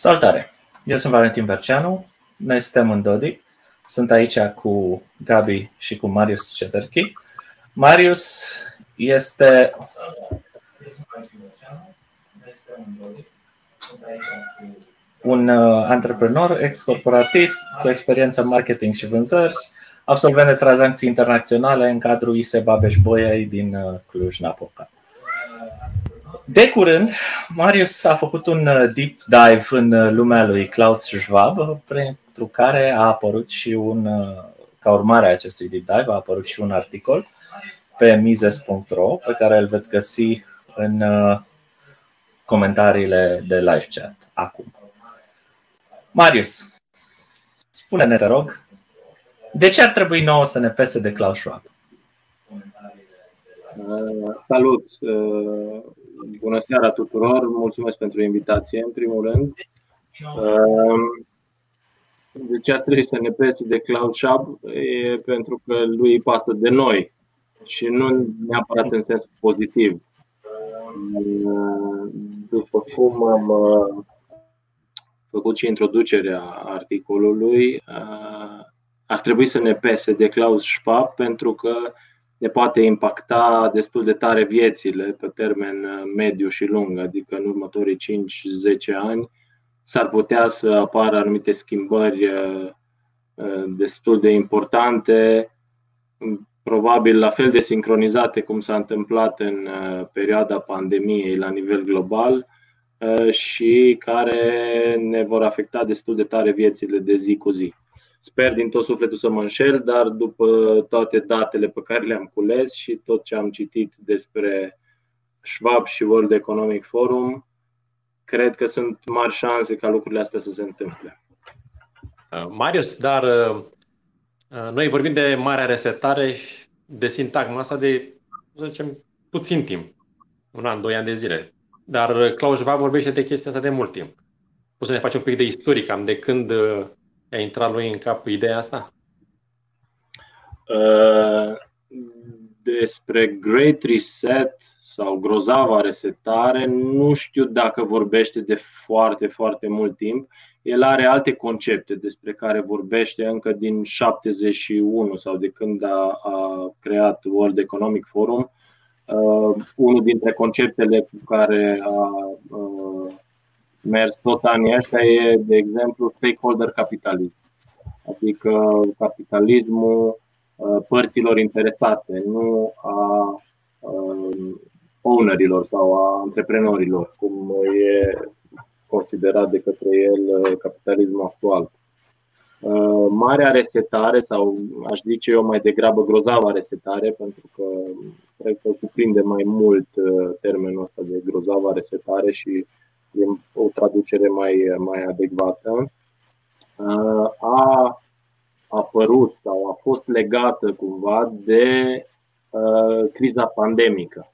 Salutare! Eu sunt Valentin Berceanu, noi suntem în Dodi. Sunt aici cu Gabi și cu Marius Ceterchi. Marius este... un uh, antreprenor ex-corporatist cu experiență în marketing și vânzări, absolvent de tranzacții internaționale în cadrul ISE babeș bolyai din uh, Cluj-Napoca. De curând, Marius a făcut un uh, deep dive în uh, lumea lui Klaus Schwab, pentru care a apărut și un, uh, ca urmare a acestui deep dive, a apărut și un articol pe mises.ro pe care îl veți găsi în comentariile de live chat acum. Marius, spune-ne, te rog, de ce ar trebui nouă să ne pese de Klaus Schwab? salut! Bună seara tuturor, mulțumesc pentru invitație în primul rând. Ehm, de ce ar trebui să ne pese de Cloud Shop? E pentru că lui îi pasă de noi și nu neapărat în sens pozitiv. Ehm, după cum am uh, făcut și introducerea articolului, uh, ar trebui să ne pese de Klaus Schwab pentru că ne poate impacta destul de tare viețile pe termen uh, mediu și lung, adică în următorii 5-10 ani s-ar putea să apară anumite schimbări uh, uh, destul de importante, probabil la fel de sincronizate cum s-a întâmplat în perioada pandemiei la nivel global și care ne vor afecta destul de tare viețile de zi cu zi. Sper din tot sufletul să mă înșel, dar după toate datele pe care le-am cules și tot ce am citit despre Schwab și World Economic Forum, cred că sunt mari șanse ca lucrurile astea să se întâmple. Uh, Marius, dar uh, uh, noi vorbim de marea resetare de sintagma asta de, să zicem, puțin timp. Un an, doi ani de zile. Dar Klaus Schwab vorbește de chestia asta de mult timp. Poți să ne faci un pic de istoric, cam de când a intrat lui în cap ideea asta? Uh, despre Great Reset sau grozava resetare, nu știu dacă vorbește de foarte, foarte mult timp. El are alte concepte despre care vorbește încă din 71 sau de când a, a creat World Economic Forum. Uh, unul dintre conceptele cu care a uh, mers tot anii ăștia e, de exemplu, stakeholder capitalism, adică capitalismul uh, părților interesate, nu a um, ownerilor sau a antreprenorilor, cum e considerat de către el uh, capitalismul actual. Uh, marea resetare, sau aș zice eu mai degrabă grozava resetare, pentru că cred că cuprinde mai mult termenul ăsta de grozava resetare și e o traducere mai, mai adecvată, a apărut sau a fost legată cumva de uh, criza pandemică.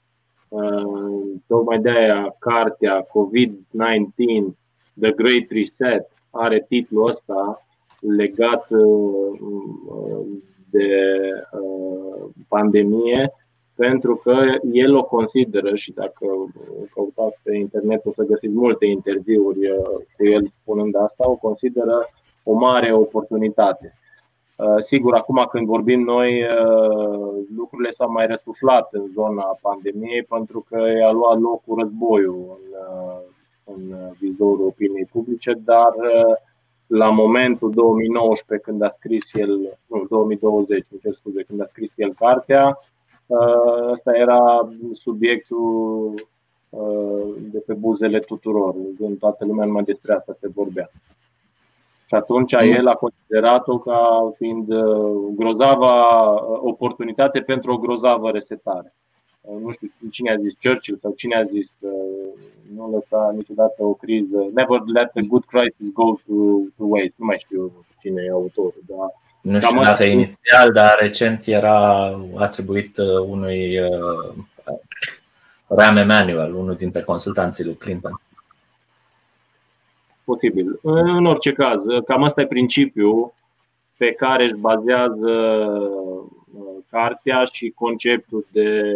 Uh, tocmai de aia cartea COVID-19, The Great Reset, are titlul ăsta legat uh, de uh, pandemie, pentru că el o consideră și dacă căutați pe internet o să găsiți multe interviuri uh, cu el spunând asta, o consideră o mare oportunitate. Uh, sigur, acum când vorbim noi, uh, lucrurile s-au mai răsuflat în zona pandemiei pentru că a luat locul războiul în, în vizorul opiniei publice, dar la momentul 2019 când a scris el, nu, 2020, nu scuze, când a scris el cartea, Ăsta era subiectul de pe buzele tuturor. În toată lumea numai despre asta se vorbea. Și atunci el a considerat-o ca fiind grozava oportunitate pentru o grozavă resetare. Nu știu cine a zis Churchill sau cine a zis că nu lăsa niciodată o criză. Never let a good crisis go to, to waste. Nu mai știu cine e autorul, dar nu știu dacă inițial, dar recent era atribuit uh, unui uh, Ram Emanuel, unul dintre consultanții lui Clinton. Posibil. În orice caz, cam asta e principiul pe care își bazează uh, cartea și conceptul de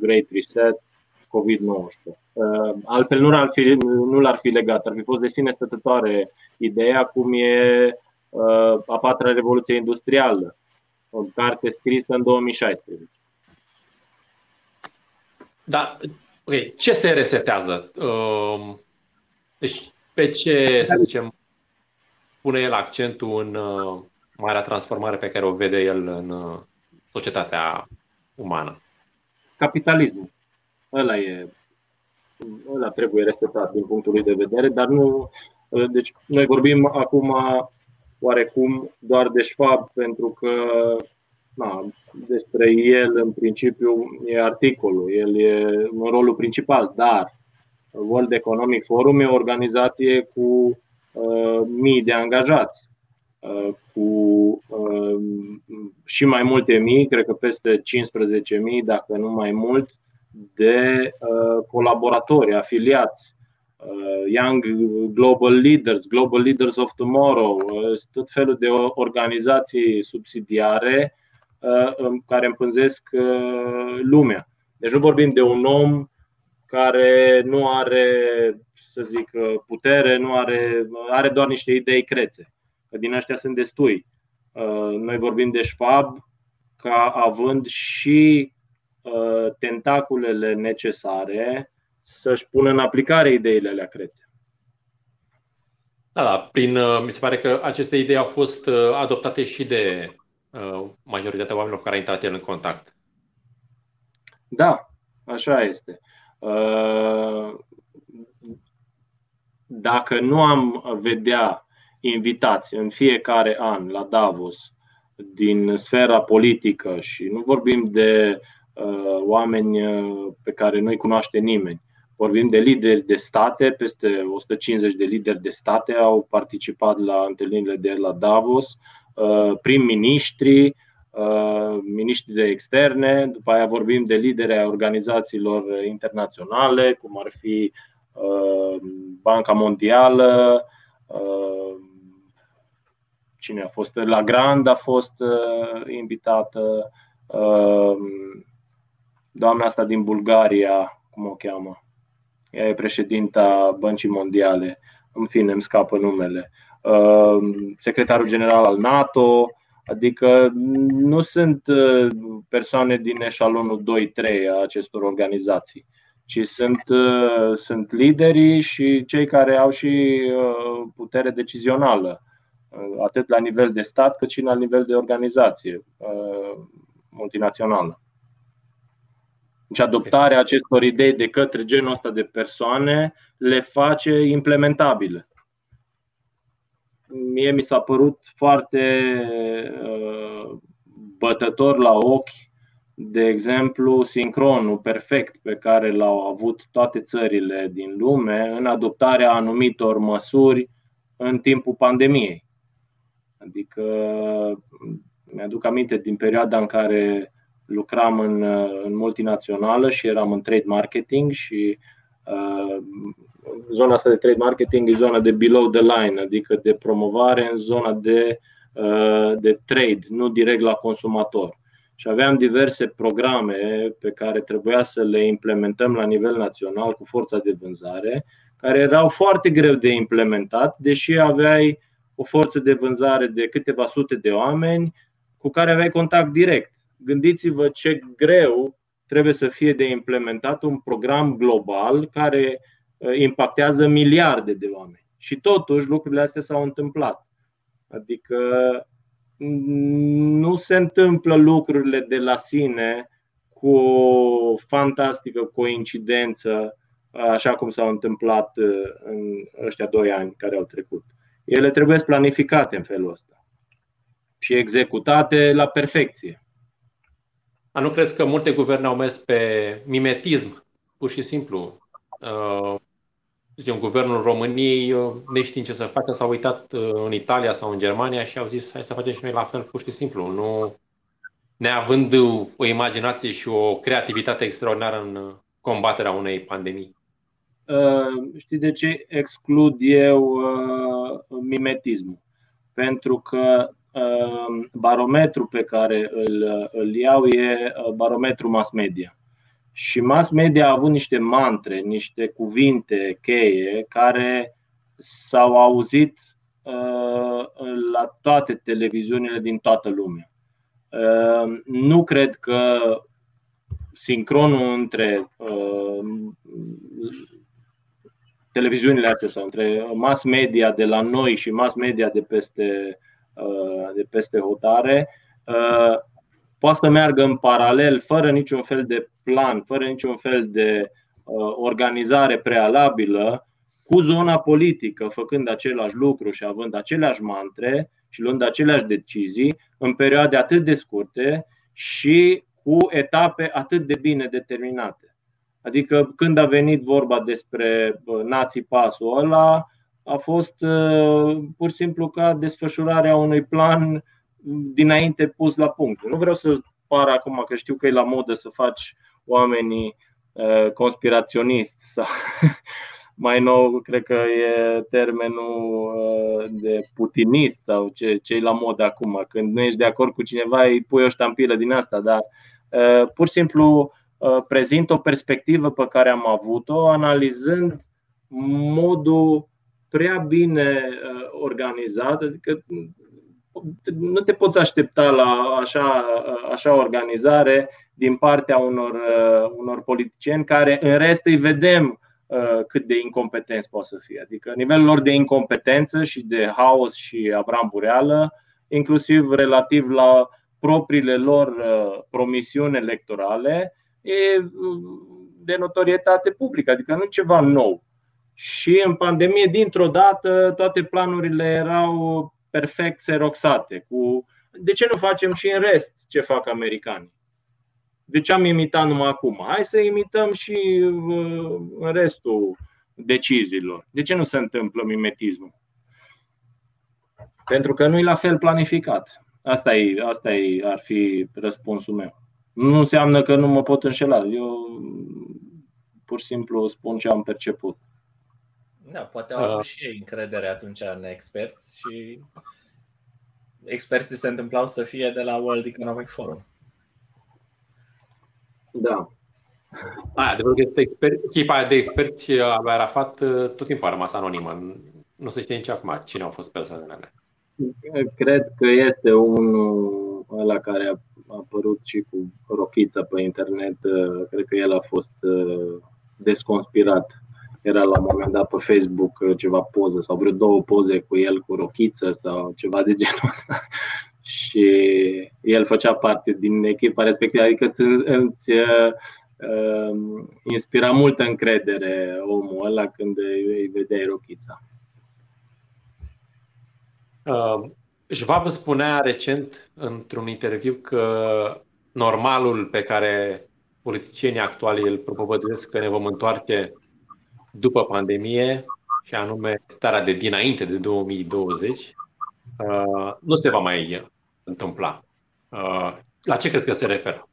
Great Reset, COVID-19. Altfel nu l-ar, fi, nu l-ar fi legat, ar fi fost de sine stătătoare ideea cum e a patra revoluție industrială, o carte scrisă în 2016. Da, ok. Ce se resetează? Um, deci, pe ce, să zicem, pune el accentul în uh, marea transformare pe care o vede el în uh, societatea umană? Capitalismul. Ăla e ăla trebuie resetat din punctul lui de vedere, dar nu. Uh, deci, noi vorbim acum oarecum doar de Schwab, pentru că na, despre el, în principiu, e articolul, el e în rolul principal, dar World Economic Forum e o organizație cu uh, mii de angajați, uh, cu uh, și mai multe mii, cred că peste 15.000, dacă nu mai mult, de uh, colaboratori, afiliați, uh, Young Global Leaders, Global Leaders of Tomorrow, uh, tot felul de organizații subsidiare Uh, care împânzesc uh, lumea. Deci nu vorbim de un om care nu are, să zic, uh, putere, nu are, are doar niște idei crețe. Că din ăștia sunt destui. Noi vorbim de Schwab ca având și tentaculele necesare să-și pună în aplicare ideile alea crețe. Da, da, prin, mi se pare că aceste idei au fost adoptate și de Uh, majoritatea oamenilor care a intrat el în contact. Da, așa este. Uh, dacă nu am vedea invitați în fiecare an la Davos din sfera politică și nu vorbim de uh, oameni pe care nu-i cunoaște nimeni, vorbim de lideri de state, peste 150 de lideri de state au participat la întâlnirile de la Davos, Uh, prim-ministri, uh, miniștri de externe, după aia vorbim de lideri ai organizațiilor internaționale, cum ar fi uh, Banca Mondială, cine a fost? La Grand a fost invitată, doamna asta din Bulgaria, cum o cheamă? Ea e președinta Băncii Mondiale. În fine, îmi scapă numele. Um, secretarul general al NATO, adică nu sunt uh, persoane din eșalonul 2-3 a acestor organizații, ci sunt, uh, sunt liderii și cei care au și uh, putere decizională, atât la nivel de stat cât și la nivel de organizație multinațională. Deci adoptarea acestor idei de către genul ăsta de persoane le face implementabile mie mi s-a părut foarte uh, bătător la ochi, de exemplu, sincronul perfect pe care l-au avut toate țările din lume în adoptarea anumitor măsuri în timpul pandemiei. Adică mi-aduc aminte din perioada în care lucram în, în multinațională și eram în trade marketing și uh, zona asta de trade marketing e zona de below the line, adică de promovare în zona de, uh, de trade, nu direct la consumator. Și aveam diverse programe pe care trebuia să le implementăm la nivel național cu forța de vânzare, care erau foarte greu de implementat, deși aveai o forță de vânzare de câteva sute de oameni cu care aveai contact direct. Gândiți-vă ce greu trebuie să fie de implementat un program global care Uh, impactează miliarde de oameni. Și totuși lucrurile astea s-au întâmplat. Adică nu se întâmplă lucrurile de la sine cu o fantastică coincidență, așa cum s-au întâmplat uh, în ăștia doi ani care au trecut. Ele trebuie planificate în felul ăsta și executate la perfecție. A, nu crezi că multe guverne au mers pe mimetism, pur și simplu? Uh, zicem, guvernul României, uh, neștiind ce să facă, s-a uitat uh, în Italia sau în Germania și au zis hai să facem și noi la fel, pur și simplu. Nu neavând o imaginație și o creativitate extraordinară în combaterea unei pandemii. Uh, știi de ce exclud eu uh, mimetismul? Pentru că uh, barometrul pe care îl, îl iau e barometrul mass media Și mass media a avut niște mantre, niște cuvinte cheie care s-au auzit uh, la toate televiziunile din toată lumea. Uh, nu cred că sincronul între uh, televiziunile astea sau între mass media de la noi și mass media de peste, de peste hotare poate să meargă în paralel, fără niciun fel de plan, fără niciun fel de organizare prealabilă, cu zona politică, făcând același lucru și având aceleași mantre și luând aceleași decizii în perioade atât de scurte și cu etape atât de bine determinate. Adică când a venit vorba despre nații pasul ăla, a fost ă, pur și simplu ca desfășurarea unui plan dinainte pus la punct. Nu vreau să par acum că știu că e la modă să faci oamenii ă, conspiraționiști sau mai nou cred că e termenul ă, de putinist sau ce ce la modă acum. Când nu ești de acord cu cineva, îi pui o ștampilă din asta, dar pur și simplu prezint o perspectivă pe care am avut-o analizând modul prea bine organizat, adică nu te poți aștepta la așa, așa organizare din partea unor, unor politicieni care în rest îi vedem cât de incompetenți poate să fie. Adică nivelul lor de incompetență și de haos și abrambureală, inclusiv relativ la propriile lor promisiuni electorale, e de notorietate publică, adică nu ceva nou. Și în pandemie, dintr-o dată, toate planurile erau perfect seroxate. Cu... De ce nu facem și în rest ce fac americanii? De ce am imitat numai acum? Hai să imităm și uh, în restul deciziilor. De ce nu se întâmplă mimetismul? Pentru că nu e la fel planificat. Asta, e, asta e, ar fi răspunsul meu. Nu înseamnă că nu mă pot înșela. Eu pur și simplu spun ce am perceput. Da, poate au avut uh. și ei încredere atunci în experți și experții se întâmplau să fie de la World Economic Forum. Da. Da, adevărul că expert, echipa de experți a lui Arafat uh, tot timpul a rămas anonimă. Nu se știe nici acum cine au fost persoanele. Cred că este unul ăla care a apărut și cu rochița pe internet. Uh, cred că el a fost desconspirat era la un moment dat pe Facebook uh, ceva poză sau vreo două poze cu el cu rochiță sau ceva de genul ăsta. Și el făcea parte din echipa respectivă, adică îți, îți uh, uh, inspira multă încredere omul ăla când îi vedeai rochița. Uh, Schwab spunea recent într-un interviu că normalul pe care politicienii actuali îl propovăduiesc că ne vom întoarce după pandemie, și anume starea de dinainte de 2020, uh, nu se va mai întâmpla. Uh, la ce crezi că se referă?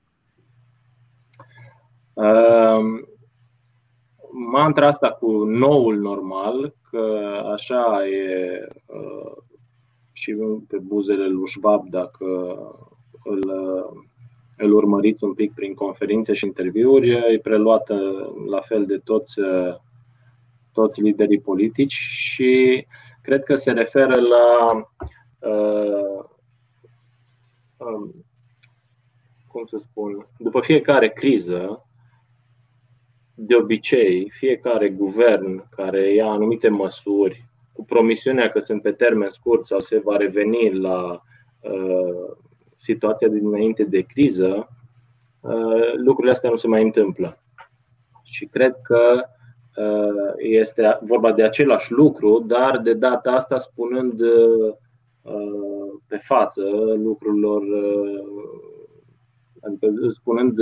Uh, mantra asta cu noul normal, că așa e uh, și pe buzele lui Schwab, dacă îl, îl urmăriți un pic prin conferințe și interviuri, e preluată la fel de toți uh, toți liderii politici și cred că se referă la uh, um, cum să spun, după fiecare criză, de obicei, fiecare guvern care ia anumite măsuri cu promisiunea că sunt pe termen scurt sau se va reveni la uh, situația dinainte de criză, uh, lucrurile astea nu se mai întâmplă. Și cred că Uh, este vorba de același lucru, dar de data asta spunând uh, pe față lucrurilor, uh, adică spunând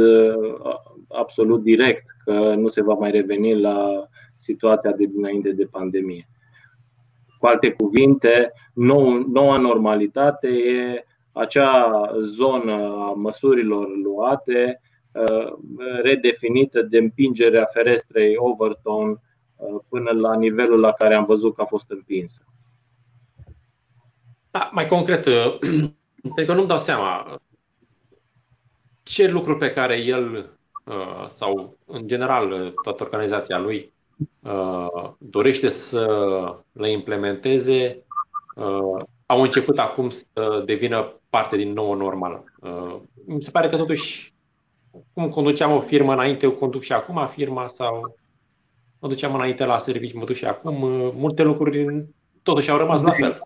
absolut direct că nu se va mai reveni la situația de dinainte de pandemie. Cu alte cuvinte, nou, noua normalitate e acea zonă a măsurilor luate Uh, redefinită de împingerea ferestrei Overton uh, până la nivelul la care am văzut că a fost împinsă. Da, mai concret, uh, pentru că nu-mi dau seama ce lucruri pe care el sau în general toată organizația lui dorește să le implementeze, au început acum să devină parte din nouă normală. Mi se pare că totuși, cum conduceam o firmă înainte, o conduc și acum firma sau mă duceam înainte la serviciu, mă duc și acum, multe lucruri totuși au rămas la fel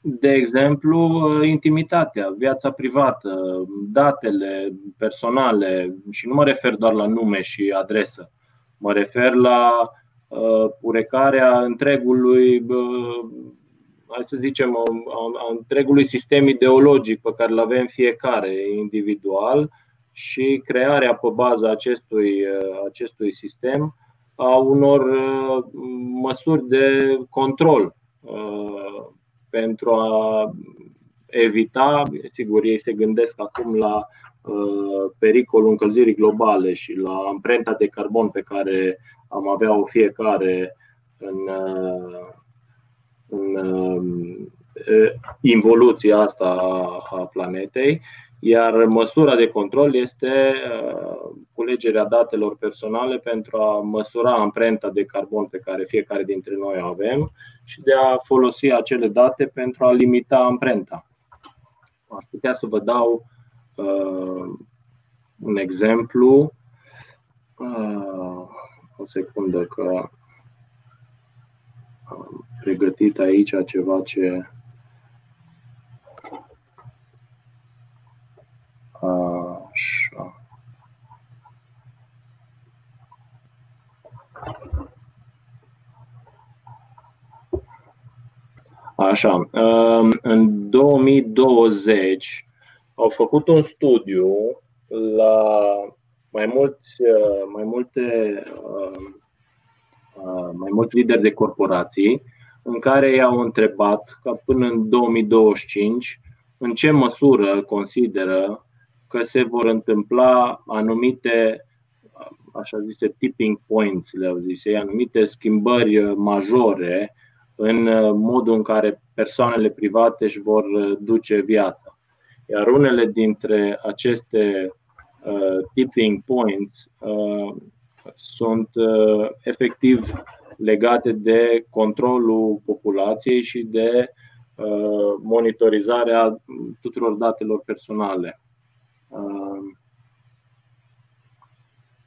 de exemplu, intimitatea, viața privată, datele personale și nu mă refer doar la nume și adresă. Mă refer la uh, urecarea întregului, uh, hai să zicem, a, întregului sistem ideologic pe care îl avem fiecare individual și crearea pe baza acestui, uh, acestui sistem a unor uh, măsuri de control uh, pentru a evita, sigur, ei se gândesc acum la uh, pericolul încălzirii globale și la amprenta de carbon pe care am avea-o fiecare în, uh, în uh, involuția asta a planetei, iar măsura de control este culegerea datelor personale pentru a măsura amprenta de carbon pe care fiecare dintre noi o avem și de a folosi acele date pentru a limita amprenta. Aș putea să vă dau uh, un exemplu. Uh, o secundă că am pregătit aici ceva ce Așa. Așa, um, în 2020 au făcut un studiu la mai mulți, uh, mai multe, um, uh, mai mulți lideri de corporații în care i-au întrebat ca până în 2025 în ce măsură consideră că se vor întâmpla anumite așa zise tipping points, le-au zis ei, anumite schimbări majore în uh, modul în care persoanele private își vor uh, duce viața. Iar unele dintre aceste uh, tipping points uh, sunt uh, efectiv legate de controlul populației și de uh, monitorizarea tuturor datelor personale. Uh,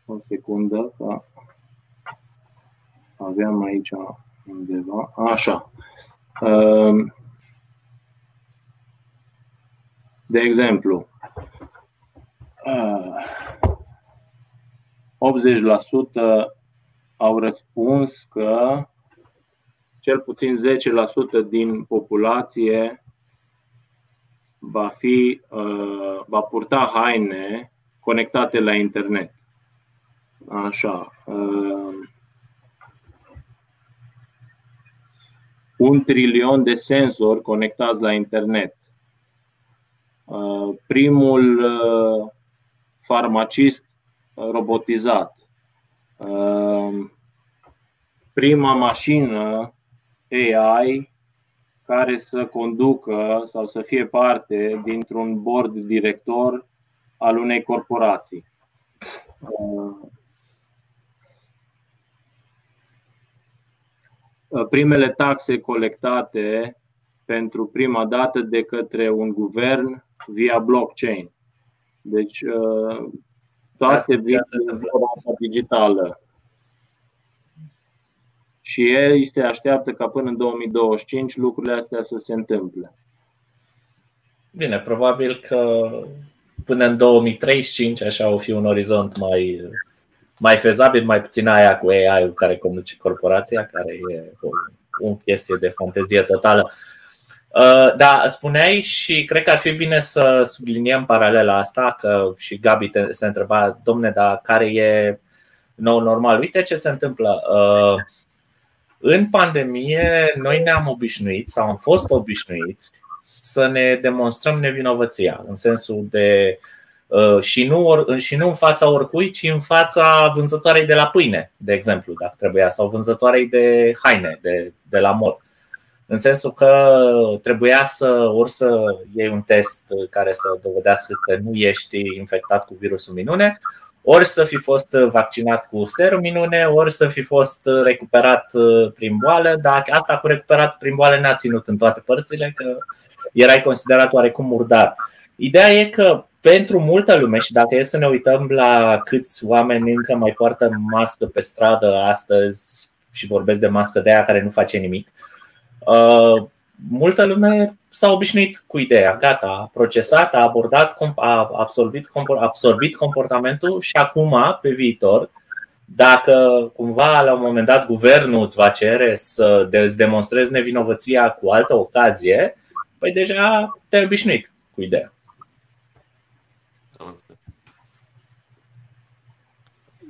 o secundă, că aveam aici undeva. Așa. Ehm, de exemplu, 80% au răspuns că cel puțin 10% din populație va, fi, va purta haine conectate la internet. Așa. Ehm, un trilion de senzori conectați la internet. Uh, primul uh, farmacist robotizat. Uh, prima mașină AI care să conducă sau să fie parte dintr-un board director al unei corporații. Uh, primele taxe colectate pentru prima dată de către un guvern via blockchain. Deci uh, toate vin digitală. Și ei se așteaptă ca până în 2025 lucrurile astea să se întâmple. Bine, probabil că până în 2035 așa o fi un orizont mai mai fezabil, mai puțin aia cu AI-ul care conduce corporația, care e o, o chestie de fantezie totală. Uh, da, spuneai și cred că ar fi bine să subliniem paralela asta, că și Gabi te, se întreba, domne, dar care e nou normal? Uite ce se întâmplă. Uh, în pandemie, noi ne-am obișnuit sau am fost obișnuiți să ne demonstrăm nevinovăția, în sensul de uh, Uh, și nu, și nu în fața oricui, ci în fața vânzătoarei de la pâine, de exemplu, dacă trebuia, sau vânzătoarei de haine de, de la mall. În sensul că trebuia să ori să iei un test care să dovedească că nu ești infectat cu virusul minune, ori să fi fost vaccinat cu serum minune, ori să fi fost recuperat prin boală, dar asta cu recuperat prin boală n-a ținut în toate părțile, că erai considerat oarecum murdar. Ideea e că pentru multă lume și dacă e să ne uităm la câți oameni încă mai poartă mască pe stradă astăzi și vorbesc de mască de aia care nu face nimic, uh, multă lume s-a obișnuit cu ideea, gata, a procesat, a abordat, a absorbit, absorbit comportamentul și acum, pe viitor, dacă cumva la un moment dat guvernul îți va cere să îți demonstrezi nevinovăția cu altă ocazie, păi deja te-ai obișnuit cu ideea.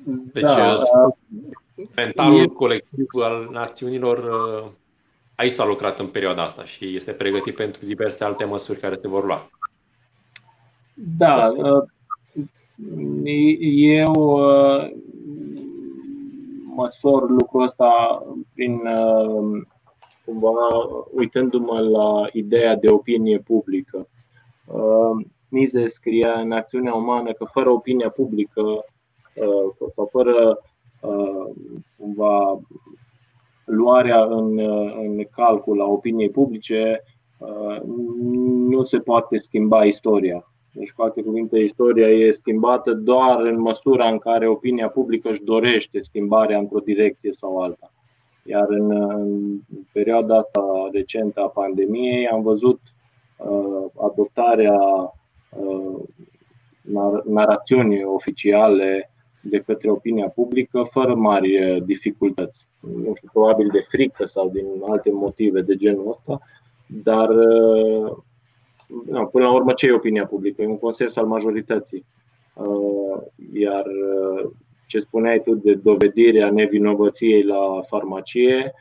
Deci, da, uh, mentalul e... colectiv al națiunilor uh, aici s-a lucrat în perioada asta și este pregătit pentru diverse alte măsuri care se vor lua. Da, uh, eu măsor lucrul ăsta prin cumva uitându-mă la ideea de opinie publică. Mize scria în acțiunea umană că fără opinia publică Uh, sau fără uh, cumva luarea în, uh, în calcul a opiniei publice, nu se poate schimba istoria. Deci, cu alte cuvinte, istoria e schimbată doar în măsura în care opinia publică își dorește schimbarea într-o direcție sau alta. Iar în, în perioada asta recentă a pandemiei am văzut uh, adoptarea uh, narațiunii oficiale de către opinia publică fără mari eh, dificultăți. Nu știu, probabil de frică sau din alte motive de genul ăsta, dar eh, na, până la urmă ce e opinia publică? E un consens al majorității. Eh, iar ce spuneai tu de dovedirea nevinovăției la farmacie,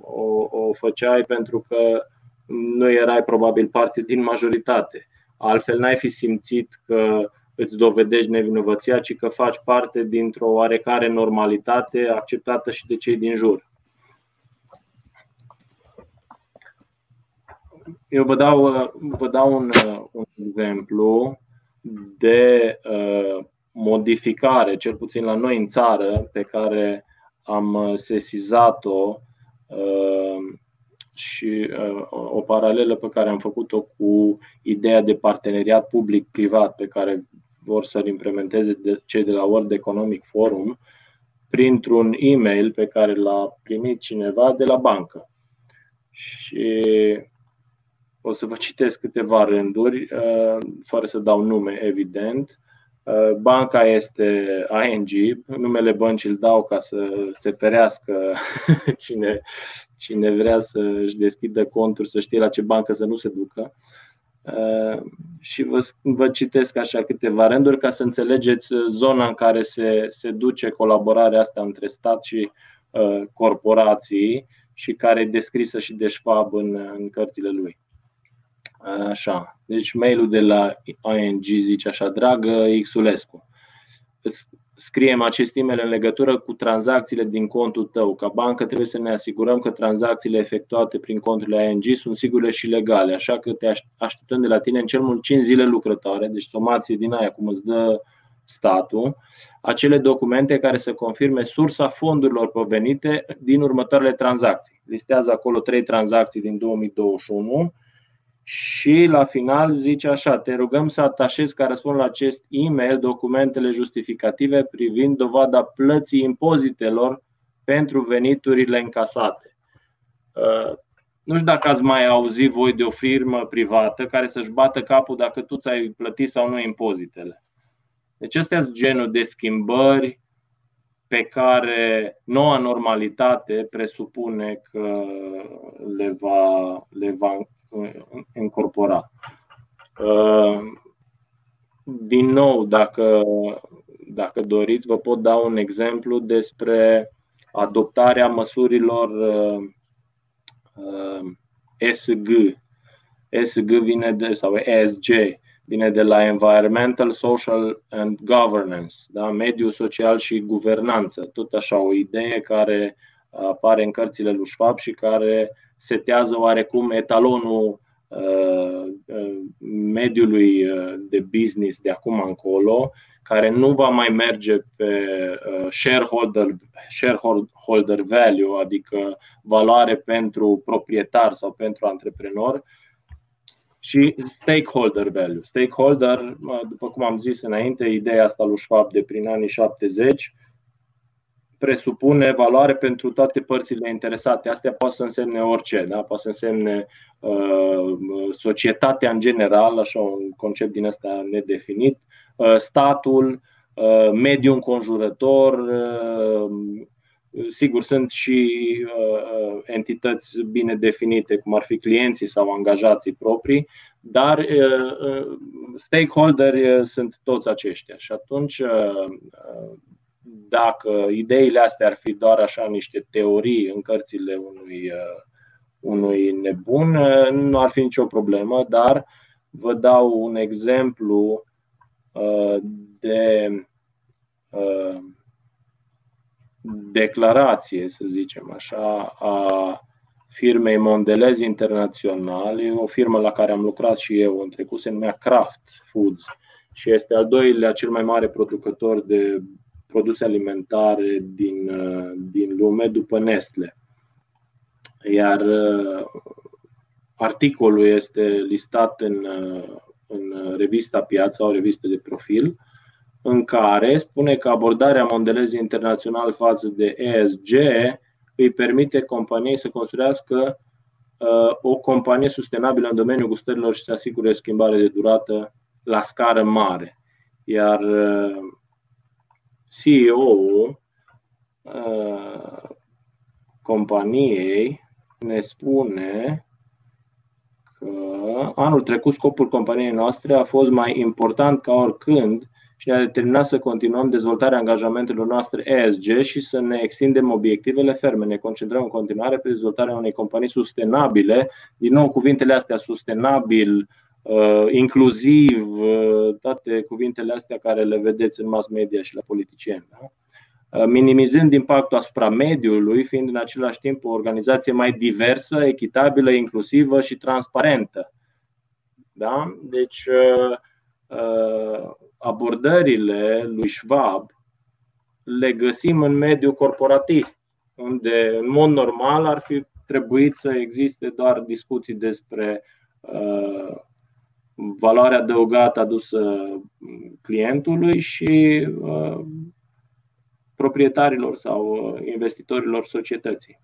o, o făceai pentru că nu erai probabil parte din majoritate. Altfel n-ai fi simțit că îți dovedești nevinovăția, ci că faci parte dintr-o oarecare normalitate acceptată și de cei din jur. Eu vă dau, vă dau un, un exemplu de uh, modificare, cel puțin la noi în țară, pe care am sesizat-o uh, și uh, o paralelă pe care am făcut-o cu ideea de parteneriat public-privat pe care vor să-l implementeze de, cei de la World Economic Forum printr-un e-mail pe care l-a primit cineva de la bancă. Și o să vă citesc câteva rânduri, uh, fără să dau nume, evident. Uh, banca este ING, numele băncii îl dau ca să se ferească cine, cine vrea să își deschidă conturi, să știe la ce bancă să nu se ducă. Uh, și vă, vă citesc așa câteva rânduri ca să înțelegeți uh, zona în care se, se duce colaborarea asta între stat și uh, corporații și care e descrisă și de Schwab în, în cărțile lui. Așa. Deci mailul de la ING zice așa, dragă Xulescu, scriem acest e-mail în legătură cu tranzacțiile din contul tău. Ca bancă trebuie să ne asigurăm că tranzacțiile efectuate prin conturile ING sunt sigure și legale, așa că te așteptăm de la tine în cel mult 5 zile lucrătoare, deci somație din aia cum îți dă statul, acele documente care să confirme sursa fondurilor provenite din următoarele tranzacții. Listează acolo trei tranzacții din 2021 și la final zice așa, te rugăm să atașezi ca răspund la acest e-mail documentele justificative privind dovada plății impozitelor pentru veniturile încasate. Uh, nu știu dacă ați mai auzit voi de o firmă privată care să-și bată capul dacă tu ți-ai plătit sau nu impozitele. Deci astea sunt genul de schimbări pe care noua normalitate presupune că le va, le va incorpora. Uh, din nou, dacă, dacă doriți, vă pot da un exemplu despre adoptarea măsurilor uh, uh, ESG. ESG vine de, sau ESG vine de la Environmental, Social and Governance, da? mediu social și guvernanță. Tot așa o idee care apare în cărțile lui Schwab și care setează oarecum etalonul mediului de business de acum încolo, care nu va mai merge pe shareholder, shareholder value, adică valoare pentru proprietar sau pentru antreprenor, și stakeholder value. Stakeholder, după cum am zis înainte, ideea asta lui Schwab de prin anii 70 presupune valoare pentru toate părțile interesate. Astea poate să însemne orice, da? poate să însemne uh, societatea în general, așa un concept din ăsta nedefinit, uh, statul, uh, mediul înconjurător, uh, Sigur, sunt și uh, entități bine definite, cum ar fi clienții sau angajații proprii, dar uh, uh stakeholderi sunt toți aceștia. Și atunci, uh, dacă ideile astea ar fi doar așa niște teorii în cărțile unui, uh, unui nebun, uh, nu ar fi nicio problemă, dar vă dau un exemplu uh, de declarație, să zicem așa, a firmei Mondelez Internațional, e o firmă la care am lucrat și eu în trecut, se numea Kraft Foods și este al doilea cel mai mare producător de produse alimentare din, din lume după Nestle. Iar articolul este listat în, în revista Piața, o revistă de profil, în care spune că abordarea Mondelez internațional față de ESG îi permite companiei să construiască uh, o companie sustenabilă în domeniul gustărilor și să asigure schimbare de durată la scară mare. Iar uh, CEO-ul uh, companiei ne spune că anul trecut scopul companiei noastre a fost mai important ca oricând și ne-a determinat să continuăm dezvoltarea angajamentelor noastre ESG și să ne extindem obiectivele ferme. Ne concentrăm în continuare pe dezvoltarea unei companii sustenabile. Din nou, cuvintele astea, sustenabil, uh, inclusiv, uh, toate cuvintele astea care le vedeți în mass media și la politicieni. Da? Uh, minimizând impactul asupra mediului, fiind în același timp o organizație mai diversă, echitabilă, inclusivă și transparentă. Da? Deci, abordările lui Schwab le găsim în mediul corporatist, unde în mod normal ar fi trebuit să existe doar discuții despre uh, valoarea adăugată adusă clientului și uh, proprietarilor sau uh, investitorilor societății.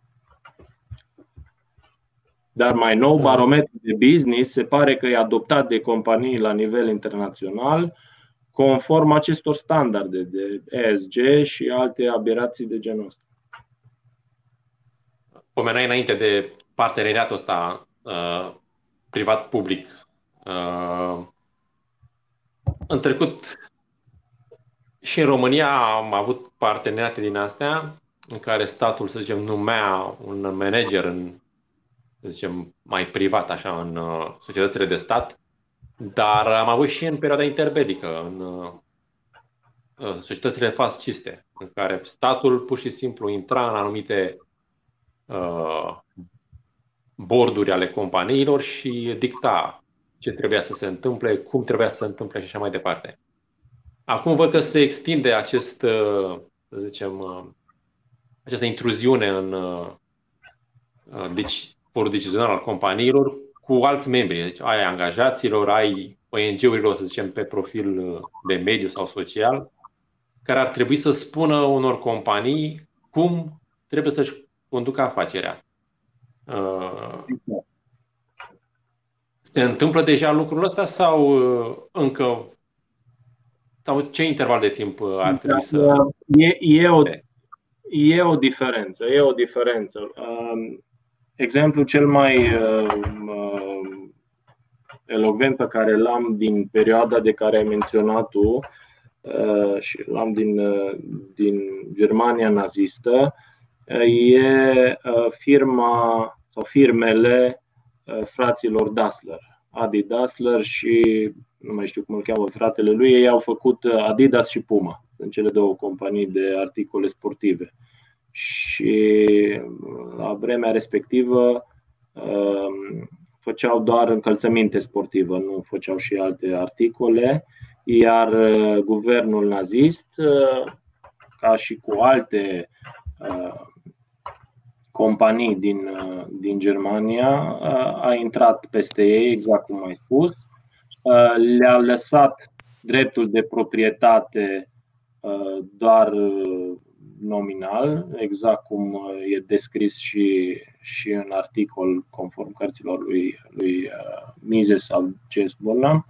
Dar mai nou, barometrul de business se pare că e adoptat de companii la nivel internațional conform acestor standarde de ESG și alte aberații de genul ăsta. Pomenai înainte de parteneriatul ăsta uh, privat-public. Uh, în trecut și în România am avut parteneriate din astea în care statul, să zicem, numea un manager în, să zicem, mai privat, așa, în uh, societățile de stat dar am avut și în perioada interbelică, în uh, societățile fasciste, în care statul pur și simplu intra în anumite uh, borduri ale companiilor și dicta ce trebuia să se întâmple, cum trebuia să se întâmple și așa mai departe. Acum văd că se extinde acest, uh, să zicem, uh, această intruziune în uh, deci, forul decizional al companiilor cu alți membri, deci ai angajaților, ai ONG-urilor, să zicem, pe profil uh, de mediu sau social, care ar trebui să spună unor companii cum trebuie să-și conducă afacerea. Uh, se întâmplă deja lucrul ăsta sau uh, încă sau ce interval de timp ar trebui să. E, e, o, e o diferență. E o diferență. Um, Exemplul cel mai uh, uh, elocvent pe care l-am din perioada de care ai menționat tu uh, și l-am din, uh, din Germania nazistă uh, e uh, firma sau firmele fraților Dassler, Adi Dassler și nu mai știu cum îl cheamă fratele lui, ei au făcut Adidas și Puma. Sunt cele două companii de articole sportive și la vremea respectivă um, făceau doar încălțăminte sportivă, nu făceau și alte articole, iar guvernul nazist, ca și cu alte companii din, din Germania, a intrat peste ei, exact cum ai spus, le-a lăsat dreptul de proprietate doar nominal, exact cum uh, e descris și, și în articol conform cărților lui, lui uh, Mises sau James Burnham,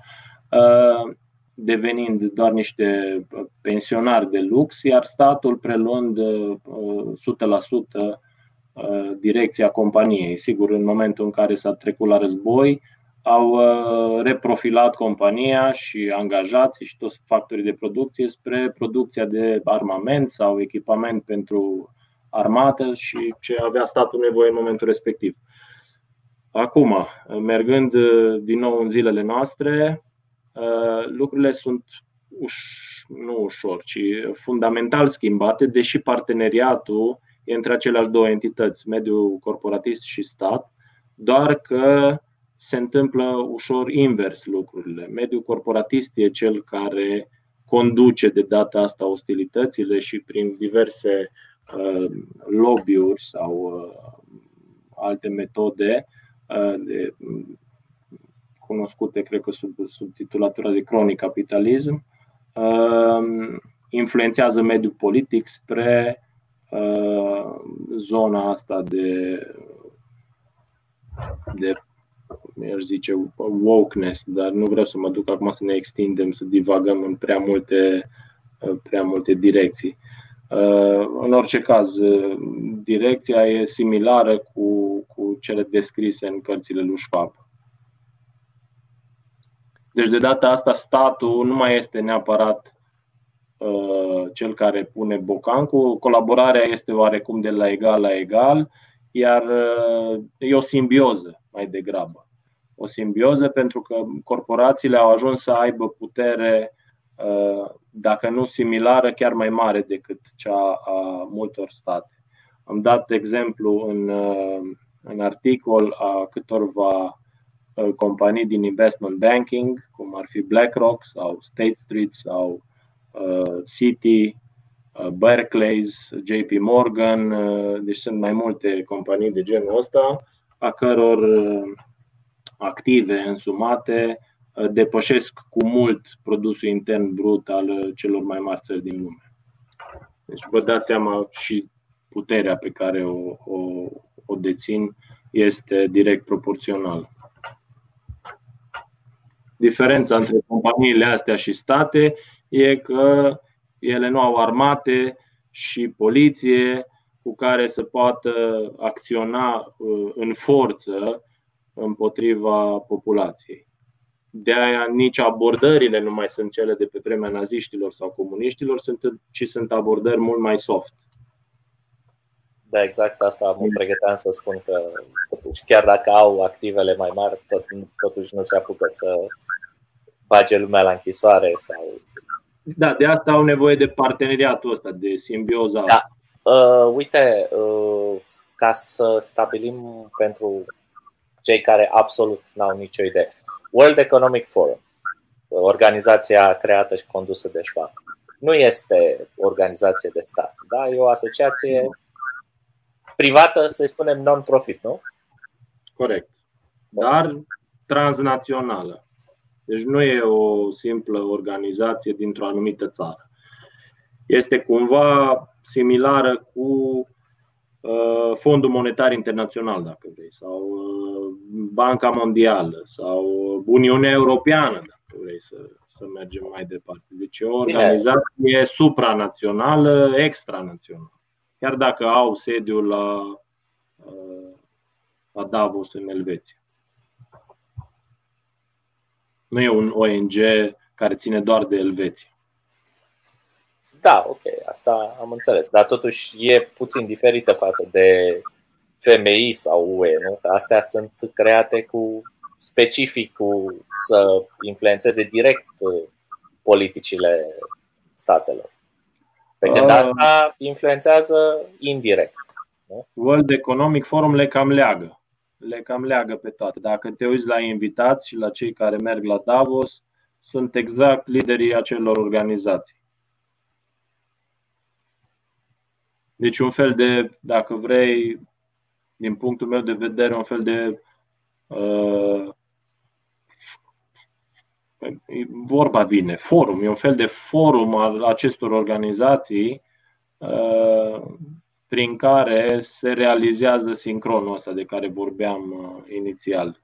uh, devenind doar niște pensionari de lux, iar statul preluând 100% direcția companiei. Sigur, în momentul în care s-a trecut la război, au uh, reprofilat compania și angajații și toți factorii de producție spre producția de armament sau echipament pentru armată și ce avea statul nevoie în momentul respectiv. Acum, mergând uh, din nou în zilele noastre, uh, lucrurile sunt uș- nu ușor, ci fundamental schimbate, deși parteneriatul e între aceleași două entități, mediul corporatist și stat, doar că se întâmplă ușor invers lucrurile. Mediul corporatist e cel care conduce de data asta ostilitățile și prin diverse uh, lobby-uri sau uh, alte metode uh, de, cunoscute, cred că sub, sub titulatura de cronic capitalism, uh, influențează mediul politic spre uh, zona asta de, de aș zice, wokeness, dar nu vreau să mă duc acum să ne extindem, să divagăm în prea multe, prea multe direcții. Uh, în orice caz, uh, direcția e similară cu, cu cele descrise în cărțile lui Schwab. Deci, de data asta, statul nu mai este neapărat uh, cel care pune bocancul, colaborarea este oarecum de la egal la egal, iar uh, e o simbioză mai degrabă. O simbioză pentru că corporațiile au ajuns să aibă putere, uh, dacă nu similară, chiar mai mare decât cea a multor state. Am dat exemplu în, uh, în articol a câtorva uh, companii din investment banking, cum ar fi BlackRock sau State Street sau Citi, Barclays, JP Morgan, deci sunt mai multe companii de genul ăsta a căror uh, active însumate uh, depășesc cu mult produsul intern brut al uh, celor mai mari țări din lume. Deci vă dați seama și puterea pe care o, o, o dețin este direct proporțională. Diferența între companiile astea și state e că ele nu au armate și poliție cu care să poată acționa uh, în forță împotriva populației. De aia nici abordările nu mai sunt cele de pe vremea naziștilor sau comuniștilor, ci sunt abordări mult mai soft. Da, exact asta mă pregăteam să spun că totuși, chiar dacă au activele mai mari, tot, totuși nu se apucă să bage lumea la închisoare sau da, de asta au nevoie de parteneriatul ăsta, de simbioza. Da, Uh, uite, uh, ca să stabilim pentru cei care absolut n-au nicio idee. World Economic Forum, organizația creată și condusă de Schwab, nu este o organizație de stat, da? e o asociație privată, să spunem non-profit, nu? Corect. Dar transnațională. Deci nu e o simplă organizație dintr-o anumită țară. Este cumva similară cu uh, Fondul Monetar Internațional, dacă vrei, sau uh, Banca Mondială, sau Uniunea Europeană, dacă vrei să, să mergem mai departe. Deci e o organizație supranațională, extranațională. Chiar dacă au sediul la, uh, la Davos, în Elveția. Nu e un ONG care ține doar de Elveția. Da, ok, asta am înțeles. Dar totuși e puțin diferită față de FMI sau UE, nu? Că astea sunt create cu specific cu să influențeze direct uh, politicile statelor. Pe când ah. asta influențează indirect. Nu? World Economic Forum le cam leagă. Le cam leagă pe toate. Dacă te uiți la invitați și la cei care merg la Davos, sunt exact liderii acelor organizații. Deci un fel de, dacă vrei, din punctul meu de vedere, un fel de uh, vorba vine, forum, e un fel de forum al acestor organizații uh, prin care se realizează sincronul ăsta de care vorbeam uh, inițial.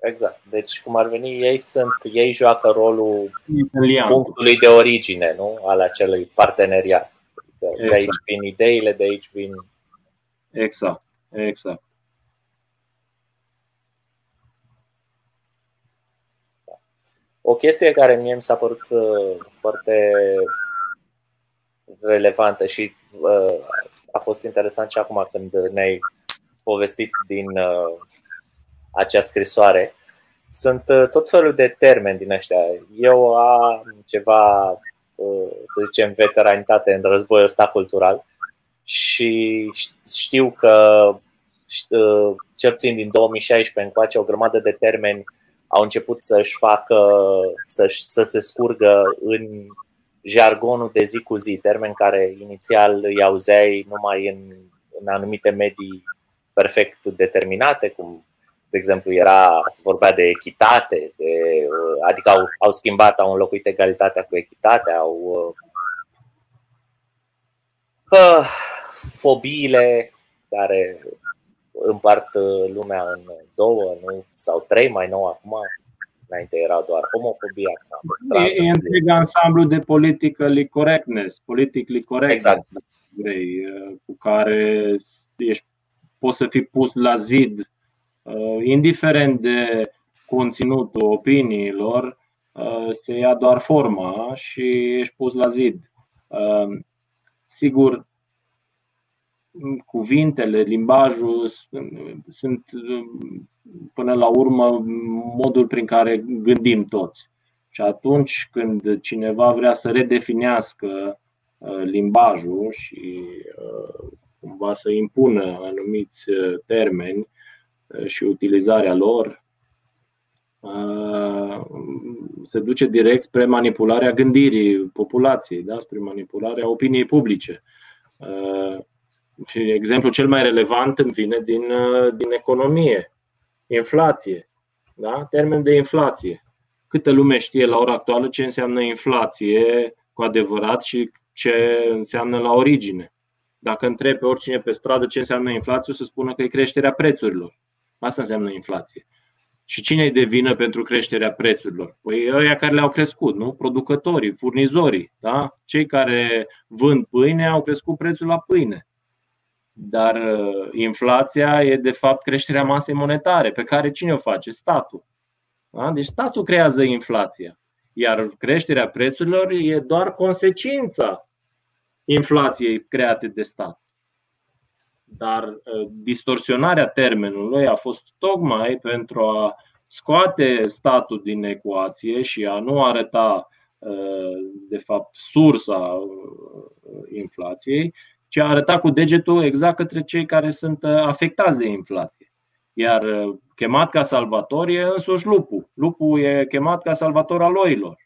Exact. Deci, cum ar veni, ei sunt, ei joacă rolul Italian. punctului de origine, nu? Al acelui parteneriat. De, exact. de aici vin ideile, de aici vin. Exact, exact. O chestie care mie mi s-a părut uh, foarte relevantă și uh, a fost interesant și acum când ne-ai povestit din uh, acea scrisoare. Sunt tot felul de termeni din ăștia. Eu am ceva, să zicem, veteranitate în războiul ăsta cultural și știu că, cel puțin din 2016 încoace, o grămadă de termeni au început să-și facă, să, să se scurgă în jargonul de zi cu zi, termen care inițial îi auzeai numai în, în anumite medii perfect determinate, cum de exemplu era, se vorbea de echitate, de, adică au, au schimbat, au înlocuit egalitatea cu echitatea, au uh, fobiile care împart uh, lumea în două nu? sau trei mai nou acum. Înainte era doar homofobia. E, e întreg ansamblu de politically correctness, politically correct, exact. vrei, uh, cu care ești, poți să fii pus la zid, uh, indiferent de conținutul opiniilor, se ia doar forma și ești pus la zid. Sigur, cuvintele, limbajul sunt până la urmă modul prin care gândim toți. Și atunci când cineva vrea să redefinească uh, limbajul și uh, cumva să impună anumiți uh, termeni și utilizarea lor, se duce direct spre manipularea gândirii populației, da? spre manipularea opiniei publice. Și exemplul cel mai relevant îmi vine din, uh, din economie. Inflație. Da? Termen de inflație. Câtă lume știe la ora actuală ce înseamnă inflație cu adevărat și ce înseamnă la origine. Dacă întreb pe oricine pe stradă ce înseamnă inflație, o să spună că e creșterea prețurilor. Asta înseamnă inflație. Și cine îi devină pentru creșterea prețurilor? Păi ăia care le-au crescut, nu? Producătorii, furnizorii, da? Cei care vând pâine au crescut prețul la pâine. Dar uh, inflația e de fapt creșterea masei monetare, pe care cine o face? Statul. Da? Deci statul creează inflația. Iar creșterea prețurilor e doar consecința inflației create de stat. Dar uh, distorsionarea termenului a fost tocmai pentru a scoate statul din ecuație și a nu arăta uh, de fapt sursa inflației, ci a arătat cu degetul exact către cei care sunt uh, afectați de inflație. Iar uh, chemat ca salvator e însuși lupul. Lupul e chemat ca salvator al oilor.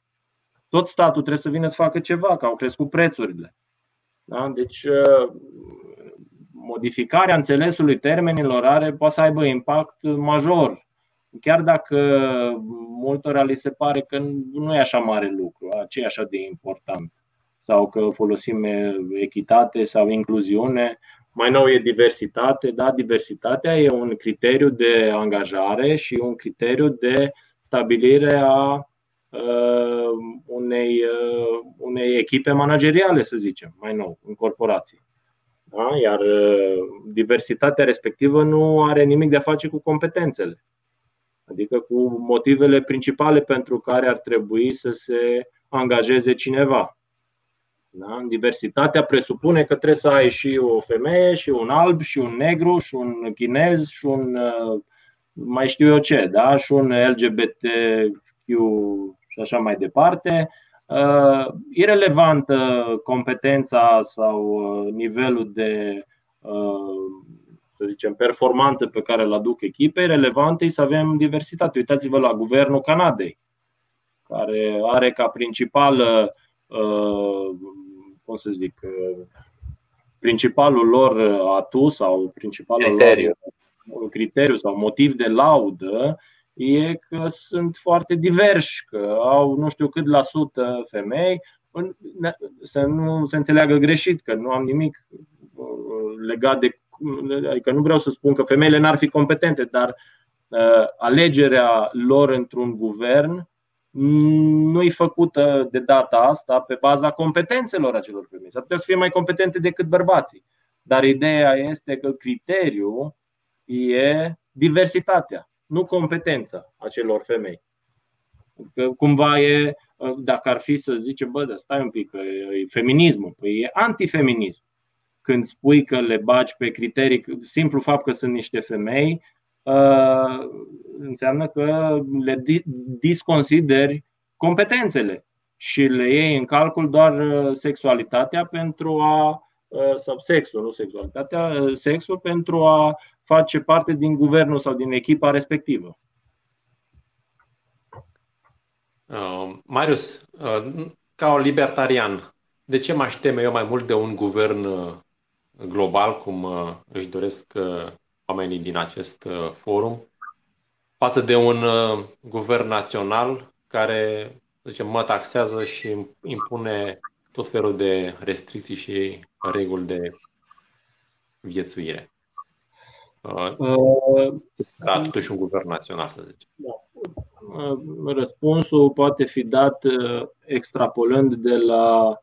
Tot statul trebuie să vină să facă ceva, că au crescut prețurile. Da? Deci, uh, modificarea înțelesului termenilor are, poate să aibă impact major. Chiar dacă multora li se pare că nu e așa mare lucru, ce e așa de important sau că folosim echitate sau incluziune. Mai nou e diversitate, da, diversitatea e un criteriu de angajare și un criteriu de stabilire a uh, unei, uh, unei echipe manageriale, să zicem, mai nou, în corporații. Da? Iar uh, diversitatea respectivă nu are nimic de a face cu competențele, adică cu motivele principale pentru care ar trebui să se angajeze cineva. Da? Diversitatea presupune că trebuie să ai și o femeie, și un alb, și un negru, și un chinez, și un uh, mai știu eu ce, da? și un LGBTQ și așa mai departe. Uh, irelevantă competența sau uh, nivelul de, să zicem, performanță pe care îl aduc echipei, relevante să avem diversitate. Uitați-vă la guvernul Canadei, care are ca principală, cum să zic, principalul lor atu sau principalul criteriu. lor criteriu sau motiv de laudă e că sunt foarte diversi, că au nu știu cât la sută femei, să nu se înțeleagă greșit, că nu am nimic uh, legat de. Adică nu vreau să spun că femeile n-ar fi competente, dar uh, alegerea lor într-un guvern nu e făcută de data asta pe baza competențelor acelor femei. S-ar putea să fie mai competente decât bărbații. Dar ideea este că criteriul e diversitatea, nu competența acelor femei. Că cumva e, dacă ar fi să zicem, bă, dar stai un pic, că e feminismul, păi e antifeminism. Când spui că le bagi pe criterii, simplu fapt că sunt niște femei, uh, înseamnă că le disconsideri competențele și le iei în calcul doar uh, sexualitatea pentru a uh, sau sexul, nu sexualitatea, sexul pentru a face parte din guvernul sau din echipa respectivă. Uh, Marius, uh, ca o libertarian, de ce mă aș teme eu mai mult de un guvern uh, global, cum uh, își doresc uh, oamenii din acest uh, forum, față de un uh, guvern național care, zicem, mă taxează și impune tot felul de restricții și reguli de viețuire? Uh, uh, da, totuși un guvern național, să zicem. Da. Uh, răspunsul poate fi dat extrapolând de la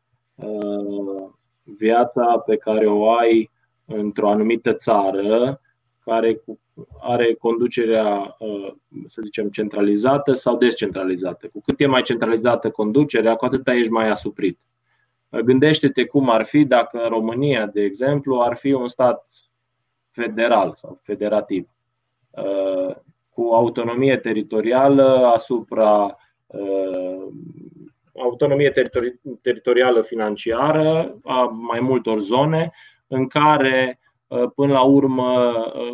viața pe care o ai într-o anumită țară care are conducerea, să zicem, centralizată sau descentralizată. Cu cât e mai centralizată conducerea, cu atât ești mai asuprit. Gândește-te cum ar fi dacă România, de exemplu, ar fi un stat federal sau federativ, uh, cu autonomie teritorială asupra uh, autonomie teritorială financiară a mai multor zone în care uh, până la urmă,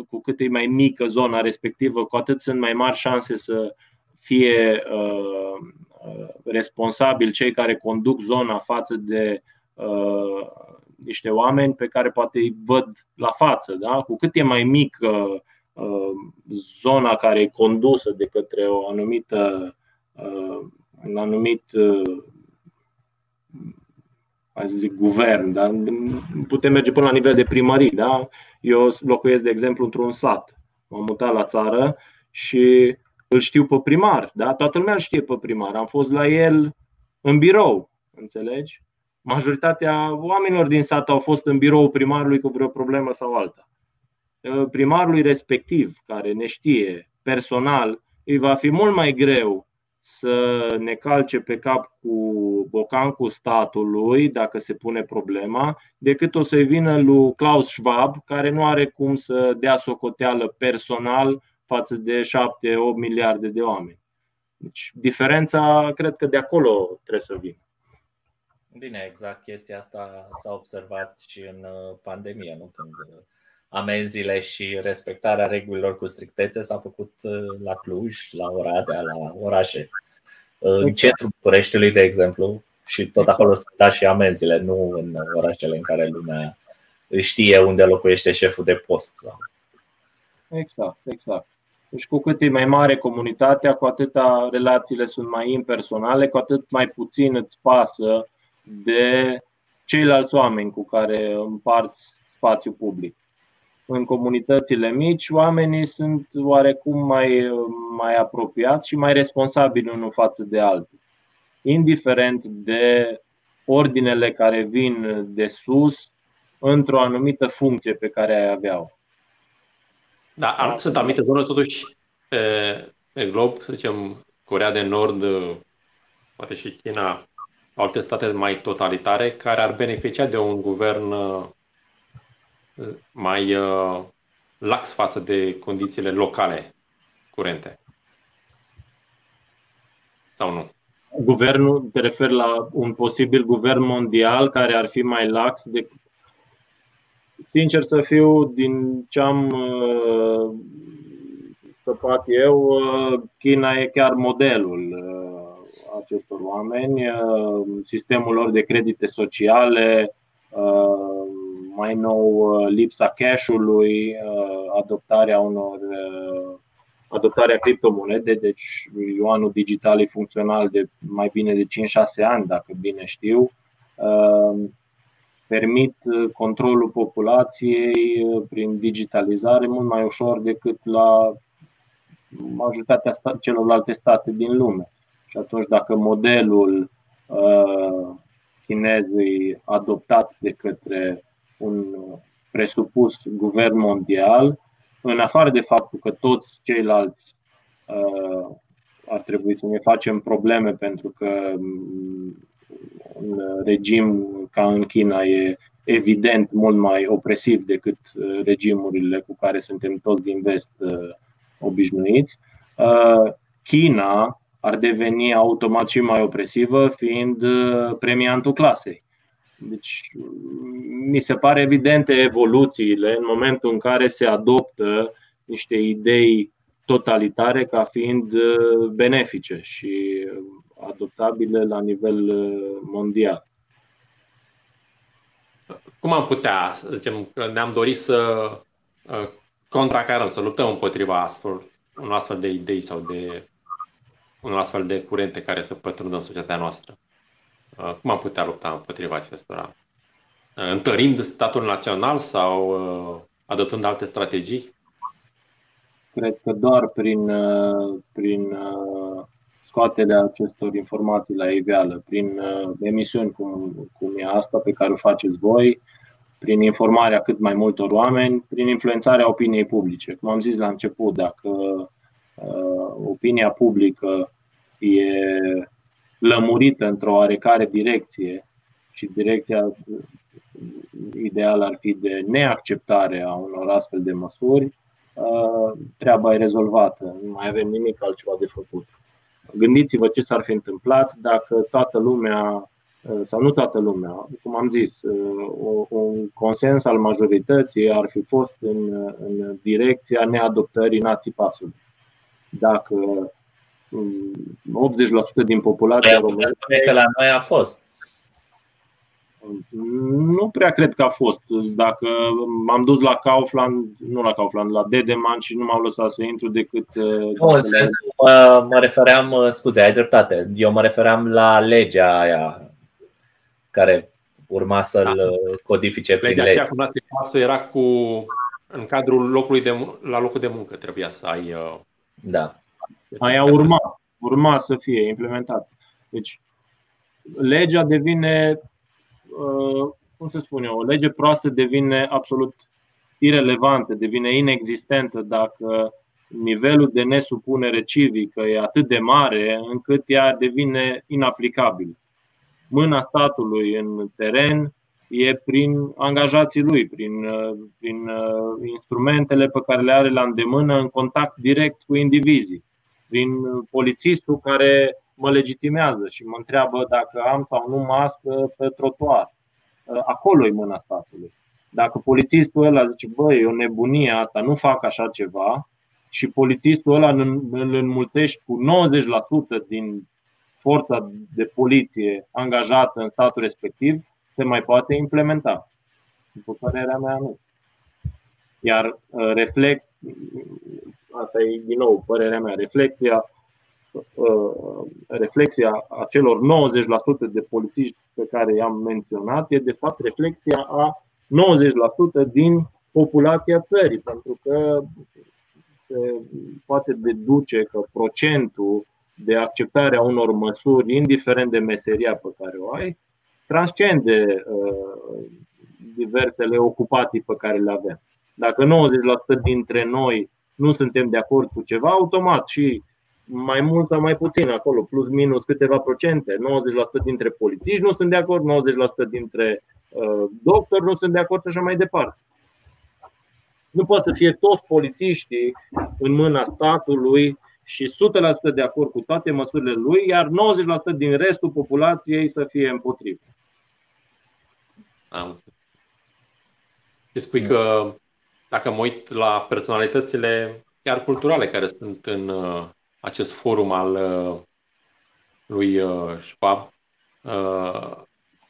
cu cât e mai mică zona respectivă, cu atât sunt mai mari șanse să fie responsabili cei care conduc zona față de niște oameni pe care poate îi văd la față. Da? Cu cât e mai mică uh, zona care e condusă de către o anumită, uh, un anumit uh, hai să zic, guvern, da? putem merge până la nivel de primării. Da? Eu locuiesc, de exemplu, într-un sat. M-am mutat la țară și îl știu pe primar. Da? Toată lumea îl știe pe primar. Am fost la el în birou, înțelegi? majoritatea oamenilor din sat au fost în biroul primarului cu vreo problemă sau alta. Ă, primarului respectiv, care ne știe personal, îi va fi mult mai greu să ne calce pe cap cu bocancul statului, dacă se pune problema, decât o să-i vină lui Klaus Schwab, care nu are cum să dea socoteală personal față de 7-8 miliarde de oameni. Deci, diferența, cred că de acolo trebuie să vină. Bine, exact chestia asta s-a observat și în uh, pandemie, nu? când uh, amenziile și respectarea regulilor cu strictețe s-a făcut uh, la Cluj, la Oradea, la orașe. În exact. centrul Bucureștiului, de exemplu, și tot exact. acolo sunt da și amenziile, nu în orașele în care lumea știe unde locuiește șeful de post. Exact, exact. Deci cu cât e mai mare comunitatea, cu atâta relațiile sunt mai impersonale, cu atât mai puțin îți pasă de ceilalți oameni cu care împarți spațiu public. În comunitățile mici, oamenii sunt oarecum mai, mai apropiați și mai responsabili unul față de altul. Indiferent de ordinele care vin de sus într-o anumită funcție pe care ai avea-o. Da, sunt anumite zone totuși pe, pe glob, să zicem Corea de Nord, poate și China, alte state mai totalitare care ar beneficia de un guvern uh, mai uh, lax față de condițiile locale curente. Sau nu? Guvernul, te referi la un posibil guvern mondial care ar fi mai lax decât sincer să fiu, din ce am uh, săpat eu, uh, China e chiar modelul uh, acestor oameni. Sistemul lor de credite sociale, mai nou lipsa cash-ului, adoptarea unor adoptarea criptomonede, deci yuanul digital e funcțional de mai bine de 5-6 ani, dacă bine știu permit uh, controlul populației uh, prin digitalizare mult mai ușor decât la majoritatea celorlalte state din lume. Și atunci, dacă modelul uh, chinez e adoptat de către un presupus guvern mondial, în afară de faptul că toți ceilalți uh, ar trebui să ne facem probleme pentru că un regim ca în China e evident mult mai opresiv decât uh, regimurile cu care suntem toți din vest uh, obișnuiți. Uh, China ar deveni automat și mai opresivă fiind premiantul clasei. Deci, mi se pare evidente evoluțiile în momentul în care se adoptă niște idei totalitare ca fiind benefice și adoptabile la nivel uh, mondial. Cum am putea, să zicem, că ne-am dorit să uh, contracarăm, să luptăm împotriva astfel, un astfel de idei sau de un astfel de curente care să pătrundă în societatea noastră? Uh, cum am putea lupta împotriva acestora? Întărind statul național sau adoptând alte strategii? Cred că doar prin, prin scoaterea acestor informații la iveală prin uh, emisiuni cum, cum e asta pe care o faceți voi, prin informarea cât mai multor oameni, prin influențarea opiniei publice. Cum am zis la început, dacă uh, opinia publică e lămurită într-o oarecare direcție și direcția ideală ar fi de neacceptare a unor astfel de măsuri, uh, treaba e rezolvată. Nu mai avem nimic altceva de făcut. Gândiți-vă ce s-ar fi întâmplat dacă toată lumea, uh, sau nu toată lumea, cum am zis, uh, un consens al majorității ar fi fost în, în direcția neadoptării nații pasului. Dacă 80% um, din populația română. că la noi a fost. Nu prea cred că a fost. Dacă m-am dus la Kaufland, nu la Kaufland, la Dedeman și nu m-au lăsat să intru decât. Uh, nu, în sensul, mă, mă refeream, uh, scuze, ai dreptate. Eu mă refeream la legea aia care urma să-l da. Uh, codifice prin legea lege. Aceea cu era cu în cadrul locului de, la locul de muncă trebuia să ai. Da. Aia urma, urma să fie implementat. Deci legea devine Uh, cum să spun eu, o lege proastă devine absolut irelevantă, devine inexistentă dacă nivelul de nesupunere civică e atât de mare încât ea devine inaplicabilă. Mâna statului în teren e prin angajații lui, prin, uh, prin uh, instrumentele pe care le are la îndemână în contact direct cu indivizii, prin polițistul care mă legitimează și mă întreabă dacă am sau nu mască pe trotuar. Uh, acolo e mâna statului. Dacă polițistul ăla zice, băi, e o nebunie asta, nu fac așa ceva, și polițistul ăla îl înmulțești cu 90% din forța de poliție angajată în statul respectiv, se mai poate implementa. După părerea mea, nu. Iar uh, reflect, asta e din nou părerea mea, reflecția Uh, reflexia acelor 90% de polițiști pe care i-am menționat e de fapt reflexia a 90% din populația țării, pentru că se poate deduce că procentul de acceptare a unor măsuri, indiferent de meseria pe care o ai, transcende uh, diversele ocupații pe care le avem. Dacă 90% dintre noi nu suntem de acord cu ceva, automat și mai mult sau mai puțin acolo, plus minus câteva procente. 90% dintre politici nu sunt de acord, 90% dintre uh, doctori nu sunt de acord și așa mai departe. Nu poate să fie toți polițiștii în mâna statului și 100% de acord cu toate măsurile lui, iar 90% din restul populației să fie împotrivă. Am Și spui da. că dacă mă uit la personalitățile chiar culturale care sunt în uh, acest forum al uh, lui uh, Schwab, uh,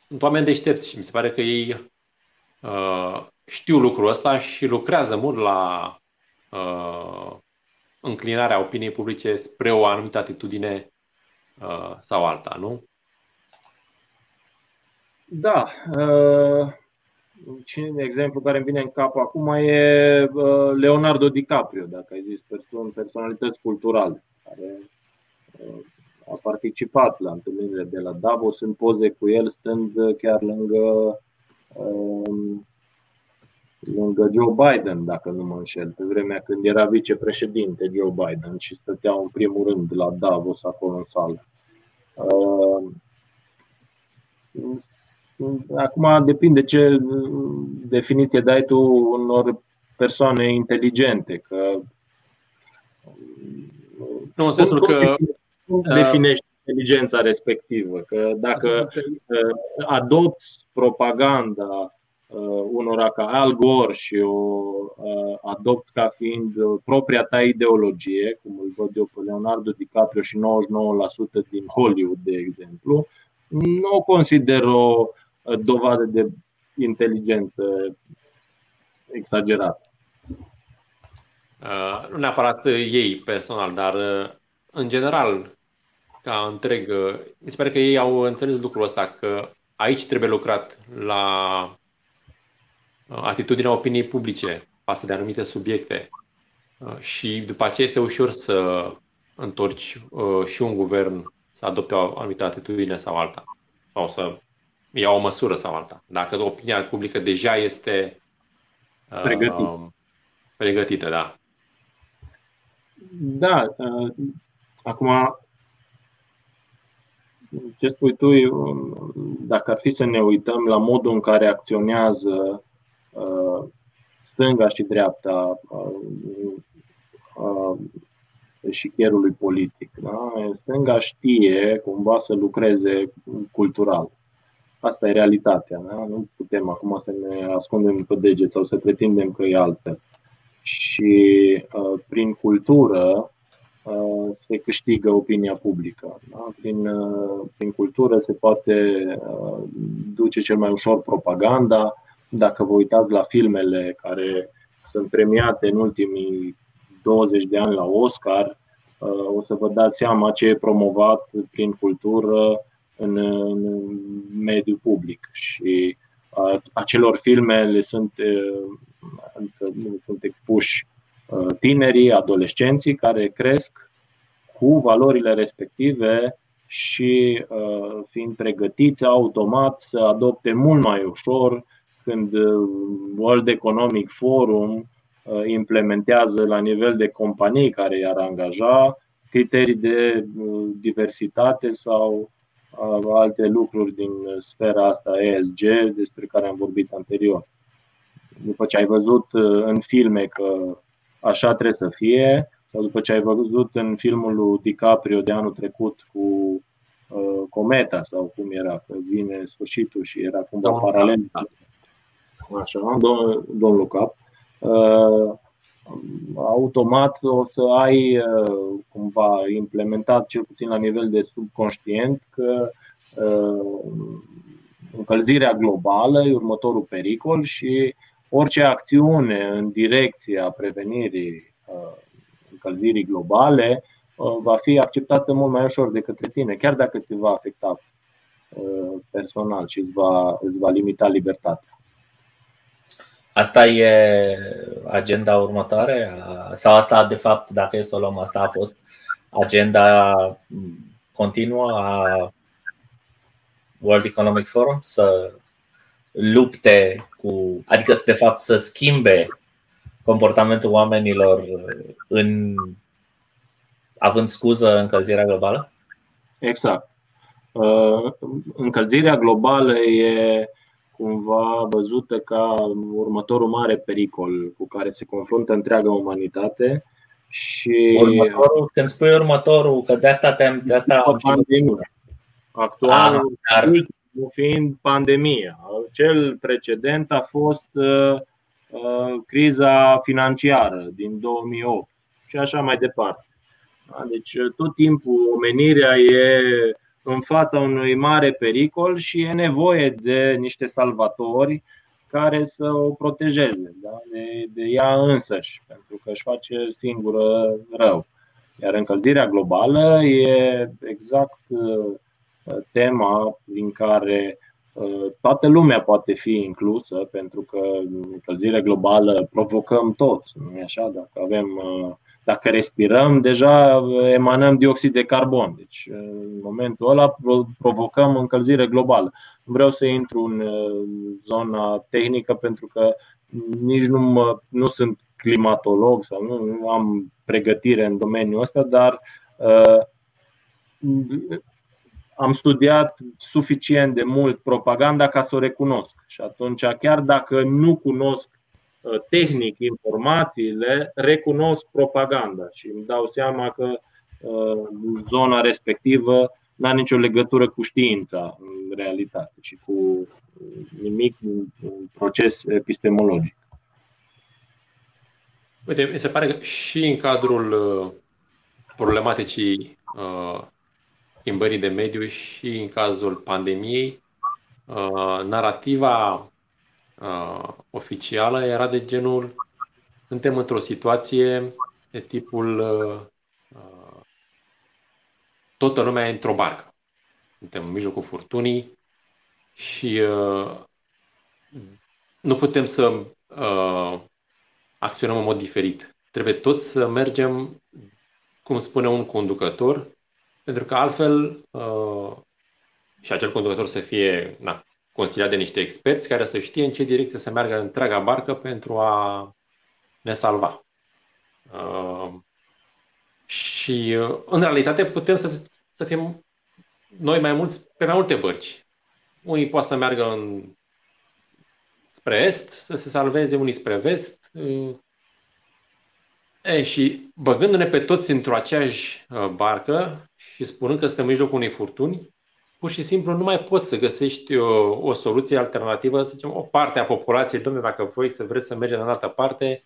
sunt oameni deștepți și mi se pare că ei uh, știu lucrul ăsta și lucrează mult la uh, înclinarea opiniei publice spre o anumită atitudine uh, sau alta, nu? Da. Uh, cine, exemplu care îmi vine în cap acum e uh, Leonardo DiCaprio, dacă ai zis persoan, personalități culturale, care uh, a participat la întâlnirile de la Davos, sunt poze cu el stând chiar lângă uh, lângă Joe Biden, dacă nu mă înșel, pe vremea când era vicepreședinte Joe Biden și stătea în primul rând la Davos acolo în sală. Uh, acum depinde ce definiție dai tu unor persoane inteligente, că nu, în sensul că definești inteligența respectivă, că dacă uh, adopți propaganda Uh, unora ca Al Gore și o uh, adopt ca fiind uh, propria ta ideologie, cum îl văd eu pe Leonardo DiCaprio și 99% din Hollywood, de exemplu, nu o consider o dovadă de inteligență exagerată. Uh, nu neapărat ei personal, dar uh, în general, ca întreg, uh, mi se pare că ei au înțeles lucrul ăsta, că aici trebuie lucrat la Uh, atitudinea opiniei publice față de anumite subiecte uh, și după aceea este ușor să întorci uh, și un guvern să adopte o anumită atitudine sau alta sau să ia o măsură sau alta. Dacă opinia publică deja este pregătită, pregătită da. Da, acum ce spui tu, dacă ar fi să ne uităm la modul în care acționează Uh, stânga și dreapta uh, eșichierului politic. Da? Stânga știe cumva să lucreze cultural. Asta e realitatea. Da? Nu putem acum să ne ascundem pe deget sau să pretindem că e altfel. Și uh, prin cultură uh, se câștigă opinia publică. Da? Prin, uh, prin cultură se poate uh, duce cel mai ușor propaganda, dacă vă uitați la filmele care sunt premiate în ultimii 20 de ani la Oscar, uh, o să vă dați seama ce e promovat prin cultură în, în mediul public. Și uh, acelor filme le sunt, uh, adică sunt expuși tinerii, adolescenții care cresc cu valorile respective și fiind pregătiți automat să adopte mult mai ușor când uh, World Economic Forum uh, implementează la nivel de companii care i-ar angaja criterii de uh, diversitate sau alte lucruri din sfera asta ESG despre care am vorbit anterior. După ce ai văzut în filme că așa trebuie să fie, sau după ce ai văzut în filmul lui DiCaprio de anul trecut cu Cometa sau cum era, că vine sfârșitul și era cumva paralel. Așa, domnul, domnul Cap, uh, automat o să ai uh, cumva implementat, cel puțin la nivel de subconștient, că uh, încălzirea globală e următorul pericol și orice acțiune în direcția prevenirii încălzirii globale va fi acceptată mult mai ușor de către tine, chiar dacă te va afecta personal și îți va, îți va limita libertatea. Asta e agenda următoare? Sau asta, de fapt, dacă e să o luăm, asta a fost agenda continuă a World Economic Forum? Să lupte cu, adică de fapt să schimbe comportamentul oamenilor în având scuză încălzirea globală? Exact. Uh, încălzirea globală e cumva văzută ca următorul mare pericol cu care se confruntă întreaga umanitate. Și următorul, când spui următorul, că de asta te de asta am pandemia. Actualul ah, fiind pandemia. Cel precedent a fost uh, criza financiară din 2008 și așa mai departe. Da? Deci tot timpul omenirea e în fața unui mare pericol și e nevoie de niște salvatori care să o protejeze da? de, de ea însăși, pentru că își face singură rău. Iar încălzirea globală e exact uh, tema din care uh, toată lumea poate fi inclusă, pentru că încălzirea globală provocăm toți, nu e așa? Dacă avem uh, dacă respirăm, deja emanăm dioxid de carbon. Deci, în momentul ăla, provocăm încălzire globală. Nu vreau să intru în zona tehnică pentru că nici nu, mă, nu sunt climatolog sau nu, nu am pregătire în domeniul ăsta, dar uh, am studiat suficient de mult propaganda ca să o recunosc. Și atunci, chiar dacă nu cunosc uh, tehnic informațiile, recunosc propaganda și îmi dau seama că uh, zona respectivă nu are nicio legătură cu știința în realitate, ci cu nimic un proces epistemologic. Uite, mi se pare că și în cadrul uh, problematicii uh, schimbării de mediu și în cazul pandemiei, uh, narativa uh, oficială era de genul suntem într-o situație de tipul uh, uh, toată lumea e într-o barcă. Suntem în mijlocul furtunii și uh, nu putem să uh, acționăm în mod diferit. Trebuie toți să mergem, cum spune un conducător, pentru că altfel uh, și acel conducător să fie na, consiliat de niște experți care să știe în ce direcție să meargă întreaga barcă pentru a ne salva. Uh, și uh, în realitate putem să, să fim noi mai mulți pe mai multe bărci. Unii poate să meargă în, spre est, să se salveze, unii spre vest, E, și băgându-ne pe toți într-o aceeași uh, barcă și spunând că suntem în mijlocul unei furtuni, pur și simplu nu mai poți să găsești o, o soluție alternativă, să zicem, o parte a populației, domnule, dacă voi să vreți să mergem în altă parte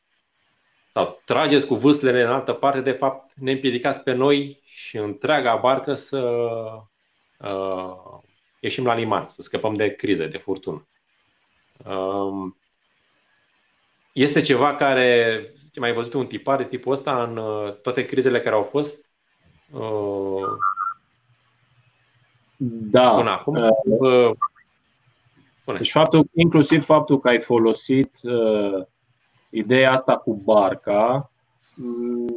sau trageți cu vâslele în altă parte, de fapt ne împiedicați pe noi și întreaga barcă să uh, ieșim la liman, să scăpăm de crize, de furtună. Uh, este ceva care, ce mai văzut un tipar de tipul ăsta în uh, toate crizele care au fost? Uh, da. Până acum? Uh, Pune. Deci faptul, inclusiv faptul că ai folosit uh, ideea asta cu barca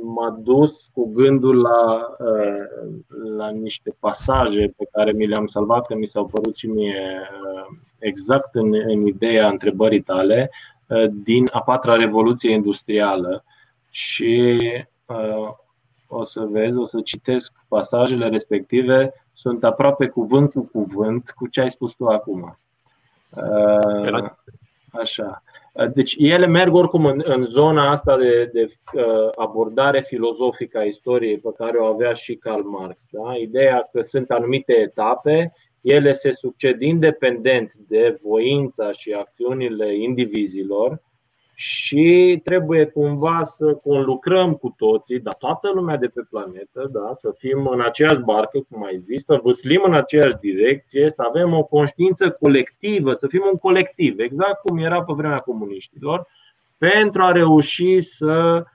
m-a dus cu gândul la, uh, la niște pasaje pe care mi le-am salvat, că mi s-au părut și mie uh, exact în, în ideea întrebării tale, Uh, din a patra revoluție industrială și uh, o să vezi, o să citesc pasajele respective, sunt aproape cuvânt cu cuvânt cu ce ai spus tu acum. Uh, așa. Deci ele merg oricum în, în zona asta de, de abordare filozofică a istoriei pe care o avea și Karl Marx. Da? Ideea că sunt anumite etape ele se succed independent de voința și acțiunile indivizilor și trebuie cumva să conlucrăm cu toții, dar toată lumea de pe planetă, da, să fim în aceeași barcă, cum ai zis, să vâslim în aceeași direcție, să avem o conștiință colectivă, să fim un colectiv, exact cum era pe vremea comuniștilor, pentru a reuși să Uh,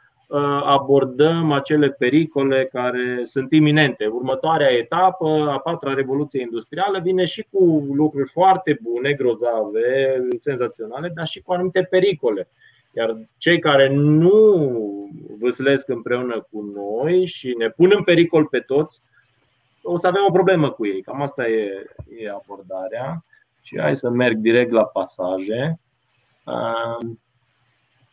abordăm acele pericole care sunt iminente. Următoarea etapă, a patra revoluție industrială, vine și cu lucruri foarte bune, grozave, senzaționale, dar și cu anumite pericole. Iar cei care nu vâslesc împreună cu noi și ne pun în pericol pe toți, o să avem o problemă cu ei. Cam asta e, e abordarea. Și hai să merg direct la pasaje. Uh,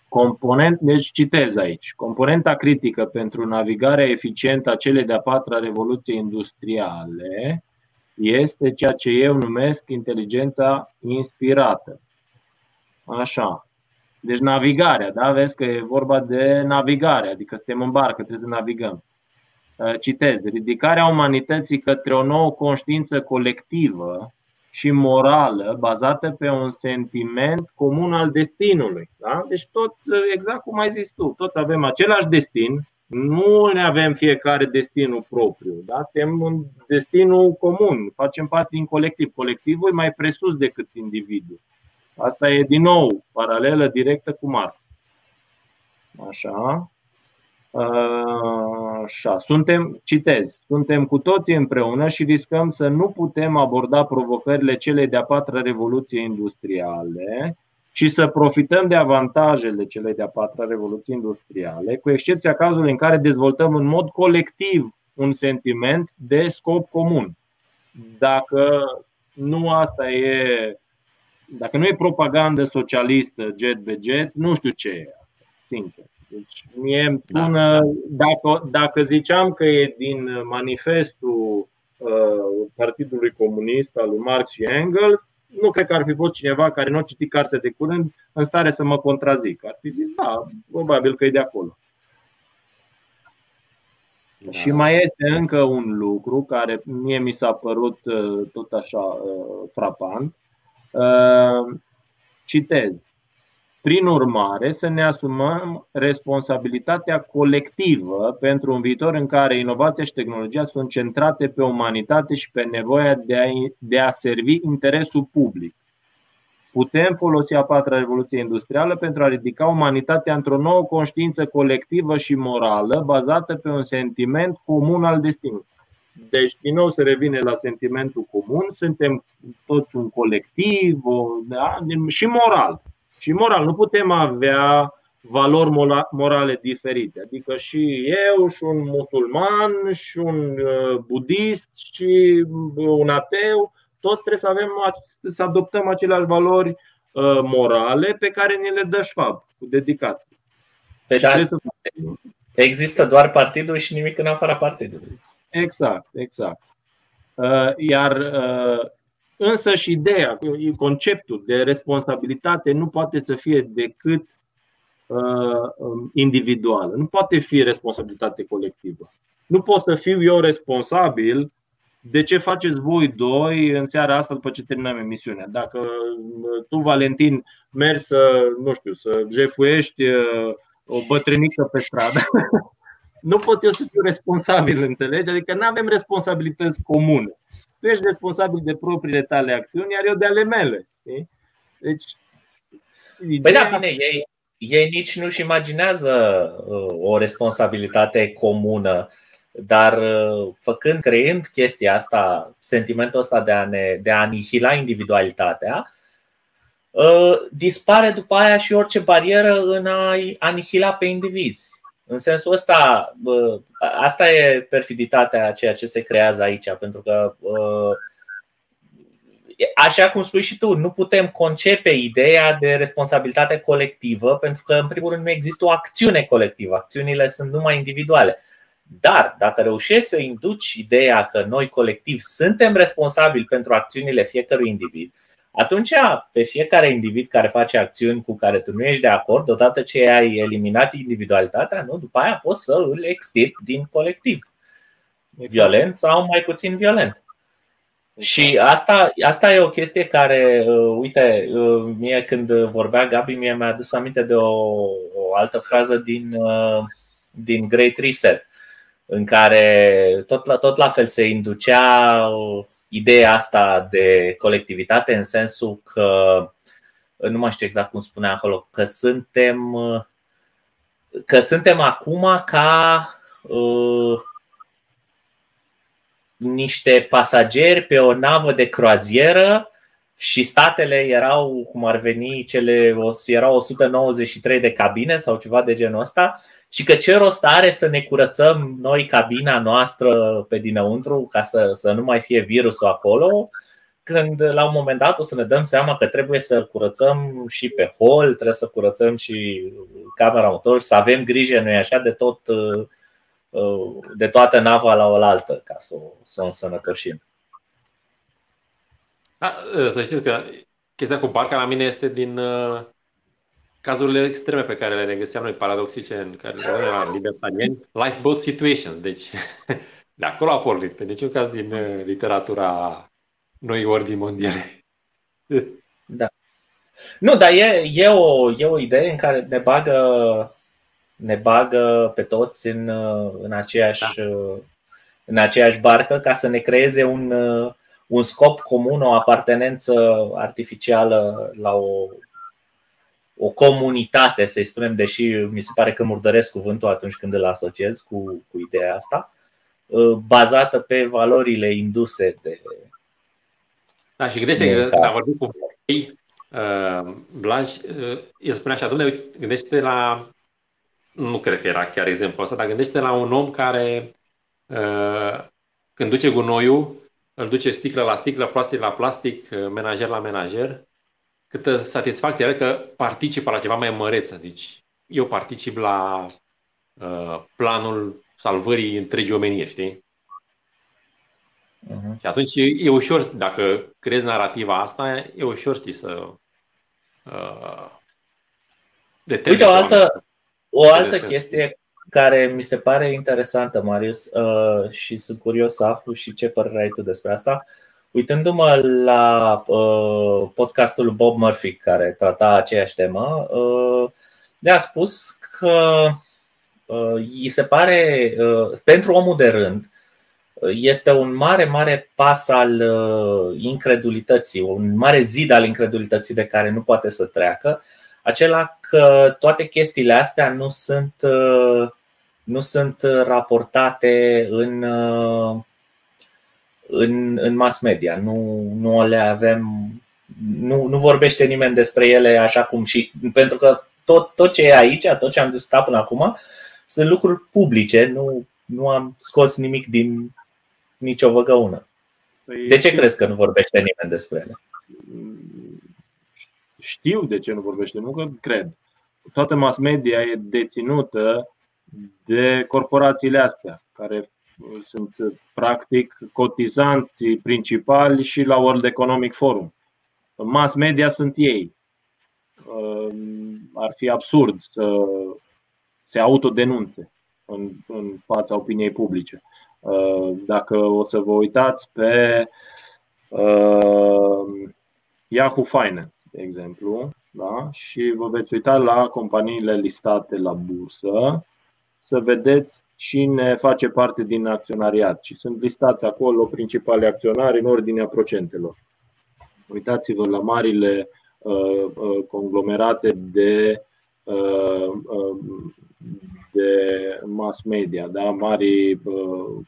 Component, deci citez aici. Componenta critică pentru navigarea eficientă a celei de-a patra revoluție industriale este ceea ce eu numesc inteligența inspirată. Așa. Deci navigarea, da? Vezi că e vorba de navigare, adică suntem în barcă, trebuie să navigăm. Citez. Ridicarea umanității către o nouă conștiință colectivă și morală bazată pe un sentiment comun al destinului. Da? Deci tot, exact cum ai zis tu, tot avem același destin, nu ne avem fiecare destinul propriu, da? Suntem un destinul comun, facem parte din colectiv. Colectivul e mai presus decât individul. Asta e din nou paralelă directă cu Marx. Așa. Așa. Suntem, citez, suntem cu toții împreună și riscăm să nu putem aborda provocările celei de-a patra revoluție industriale și să profităm de avantajele celei de-a patra revoluție industriale, cu excepția cazului în care dezvoltăm în mod colectiv un sentiment de scop comun. Dacă nu asta e, dacă nu e propagandă socialistă jet be jet, nu știu ce e asta, sincer. Deci mie îmi da. dacă, dacă ziceam că e din manifestul uh, Partidului Comunist al lui Marx și Engels, nu cred că ar fi fost cineva care nu a citit carte de curând în stare să mă contrazic. Ar fi zis, da, probabil că e de acolo. Da. Și mai este încă un lucru care mie mi s-a părut uh, tot așa uh, frapant. Citez. Prin urmare, să ne asumăm responsabilitatea colectivă pentru un viitor în care inovația și tehnologia sunt centrate pe umanitate și pe nevoia de a, de a servi interesul public. Putem folosi a patra revoluție industrială pentru a ridica umanitatea într-o nouă conștiință colectivă și morală bazată pe un sentiment comun al destinului. Deci, din nou se revine la sentimentul comun, suntem toți un colectiv da? și moral și moral. Nu putem avea valori morale diferite. Adică și eu, și un musulman, și un uh, budist, și uh, un ateu, toți trebuie să avem să adoptăm aceleași valori uh, morale pe care ne le dă șfab, cu dedicat. Pe da, să... Există doar partidul și nimic în afara partidului. Exact, exact. Iar Însă și ideea, conceptul de responsabilitate nu poate să fie decât uh, um, individuală. Nu poate fi responsabilitate colectivă. Nu pot să fiu eu responsabil de ce faceți voi doi în seara asta după ce terminăm emisiunea. Dacă uh, tu, Valentin, mergi să, nu știu, să jefuiești uh, o bătrânică pe stradă, nu pot eu să fiu responsabil, înțelegi? Adică nu avem responsabilități comune tu ești responsabil de propriile tale acțiuni, iar eu de ale mele. Deci, Păi da, bine, ei, ei nici nu-și imaginează uh, o responsabilitate comună, dar uh, făcând, creând chestia asta, sentimentul ăsta de a, ne, de a anihila individualitatea, uh, dispare după aia și orice barieră în a anihila pe indivizi. În sensul ăsta, asta e perfiditatea a ceea ce se creează aici, pentru că, așa cum spui și tu, nu putem concepe ideea de responsabilitate colectivă, pentru că, în primul rând, nu există o acțiune colectivă. Acțiunile sunt numai individuale. Dar, dacă reușești să induci ideea că noi, colectiv, suntem responsabili pentru acțiunile fiecărui individ, atunci pe fiecare individ care face acțiuni cu care tu nu ești de acord, odată ce ai eliminat individualitatea, nu, după aia poți să îl extirpi din colectiv. Violent sau mai puțin violent. Și asta, asta e o chestie care, uh, uite, uh, mie când vorbea Gabi, mie mi-a adus aminte de o, o altă frază din, uh, din Great Reset, în care tot la, tot la fel se inducea ideea asta de colectivitate în sensul că, nu mai știu exact cum spunea acolo, că suntem, că suntem acum ca uh, niște pasageri pe o navă de croazieră și statele erau, cum ar veni, cele, erau 193 de cabine sau ceva de genul ăsta și că ce rost are să ne curățăm noi cabina noastră pe dinăuntru ca să, să nu mai fie virusul acolo, când la un moment dat o să ne dăm seama că trebuie să curățăm și pe hol, trebuie să curățăm și camera motor, să avem grijă, noi așa, de tot de toată nava la oaltă ca să o, să o însănătoșim. Da, să știți că chestia cu barca la mine este din cazurile extreme pe care le regăseam noi, paradoxice, în care le la libertarieni, lifeboat situations. Deci, de acolo a pornit, pe niciun caz din uh, literatura noi ordini mondiale. Da. Nu, dar e, e, o, e o idee în care ne bagă, ne bagă pe toți în, în, aceeași, da. în aceeași barcă ca să ne creeze un, un scop comun, o apartenență artificială la o, o comunitate, să-i spunem, deși mi se pare că murdăresc cuvântul atunci când îl asociez cu, cu ideea asta, bazată pe valorile induse de. Da, și gândește că am vorbit cu ei, uh, Blaj, uh, el spunea așa, domnule, gândește la, nu cred că era chiar exemplul ăsta, dar gândește la un om care uh, când duce gunoiul, îl duce sticlă la sticlă, plastic la plastic, menajer la menajer, câtă satisfacție are că participă la ceva mai măreț. Deci eu particip la uh, planul salvării întregii omeniri, știi? Uh-huh. Și atunci e, e ușor, dacă crezi narrativa asta, e ușor, știi, să uh, Uite, o altă, o altă chestie care mi se pare interesantă, Marius, uh, și sunt curios să aflu și ce părere ai tu despre asta. Uitându-mă la uh, podcastul Bob Murphy, care trata aceeași temă, uh, ne-a spus că uh, îi se pare, uh, pentru omul de rând, este un mare, mare pas al uh, incredulității, un mare zid al incredulității de care nu poate să treacă, acela că toate chestiile astea nu sunt, uh, nu sunt raportate în, uh, în, în mass media. Nu, nu le avem, nu, nu vorbește nimeni despre ele așa cum și. Pentru că tot, tot ce e aici, tot ce am discutat până acum, sunt lucruri publice, nu, nu am scos nimic din nicio văgăună. Păi de ce crezi că nu vorbește nimeni despre ele? Știu de ce nu vorbește, nu că cred. Toată mass media e deținută de corporațiile astea, care sunt practic cotizanții principali și la World Economic Forum. Mass media sunt ei. Ar fi absurd să se autodenunțe în, în fața opiniei publice. Uh, dacă o să vă uitați pe uh, Yahoo Finance, de exemplu, da? și vă veți uita la companiile listate la bursă, să vedeți cine face parte din acționariat și sunt listați acolo principale acționari în ordinea procentelor. Uitați-vă la marile uh, uh, conglomerate de uh, uh, de mass media, da? mari uh,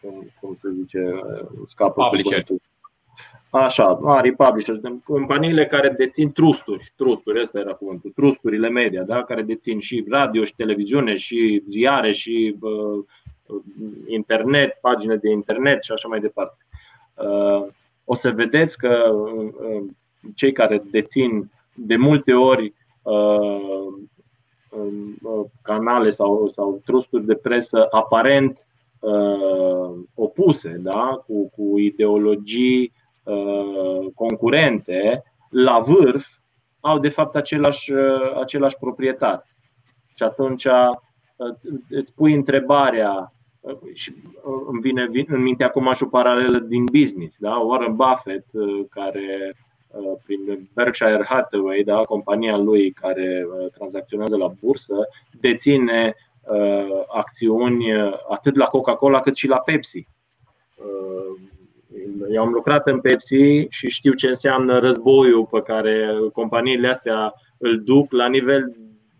cum, cum se zice, scapă publisher. Așa, mari publisher, companiile care dețin trusturi, trusturi, ăsta era cuvântul, trusturile media, da? care dețin și radio, și televiziune, și ziare, și uh, internet, pagine de internet și așa mai departe. Uh, o să vedeți că uh, cei care dețin de multe ori uh, uh, canale sau, sau trusturi de presă aparent uh, opuse, da? cu, cu ideologii uh, concurente, la vârf au de fapt același, uh, același proprietar. Și atunci uh, îți pui întrebarea uh, și uh, îmi vine în minte acum și o paralelă din business. Da? Warren Buffett, care prin Berkshire Hathaway, da, compania lui care tranzacționează la bursă, deține Uh, acțiuni uh, atât la Coca-Cola cât și la Pepsi. Uh, eu am lucrat în Pepsi și știu ce înseamnă războiul pe care companiile astea îl duc la nivel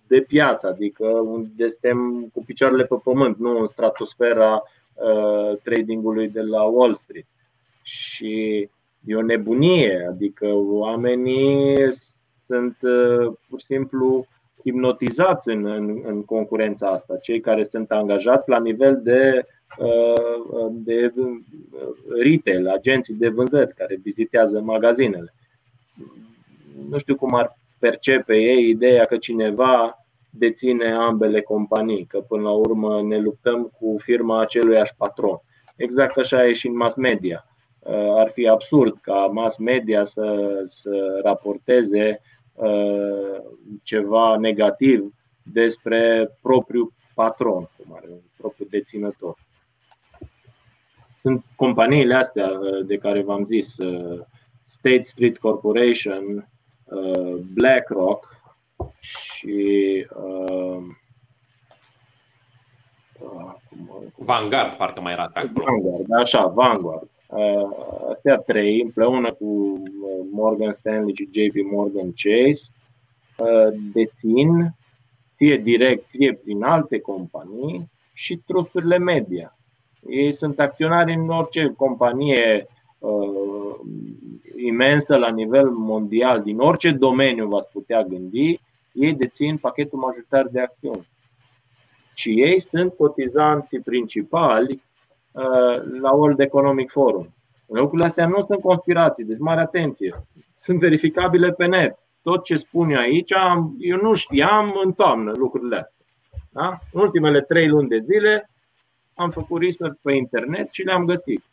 de piață, adică unde suntem cu picioarele pe pământ, nu în stratosfera uh, tradingului de la Wall Street. Și e o nebunie, adică oamenii sunt uh, pur și simplu hipnotizați în, în, în concurența asta, cei care sunt angajați la nivel de, uh, de uh, retail, agenții de vânzări care vizitează magazinele. Nu știu cum ar percepe ei ideea că cineva deține ambele companii, că până la urmă ne luptăm cu firma aceluiași patron. Exact așa e și în mass media. Uh, ar fi absurd ca mass media să, să raporteze Uh, ceva negativ despre propriul patron, cum are un propriu deținător. sunt companiile astea de care v-am zis, State Street Corporation, BlackRock și Vanguard, parcă mai era Vanguard, așa, Vanguard. Astea trei, împreună cu Morgan Stanley și JP Morgan Chase, dețin fie direct, fie prin alte companii și trusturile media. Ei sunt acționari în orice companie uh, imensă la nivel mondial, din orice domeniu v-ați putea gândi, ei dețin pachetul majoritar de acțiuni. Și ei sunt cotizanții principali uh, la World Economic Forum. Lucrurile astea nu sunt conspirații, deci mare atenție. Sunt verificabile pe net. Tot ce spun eu aici, eu nu știam în toamnă lucrurile astea. Da? În ultimele trei luni de zile am făcut research pe internet și le-am găsit.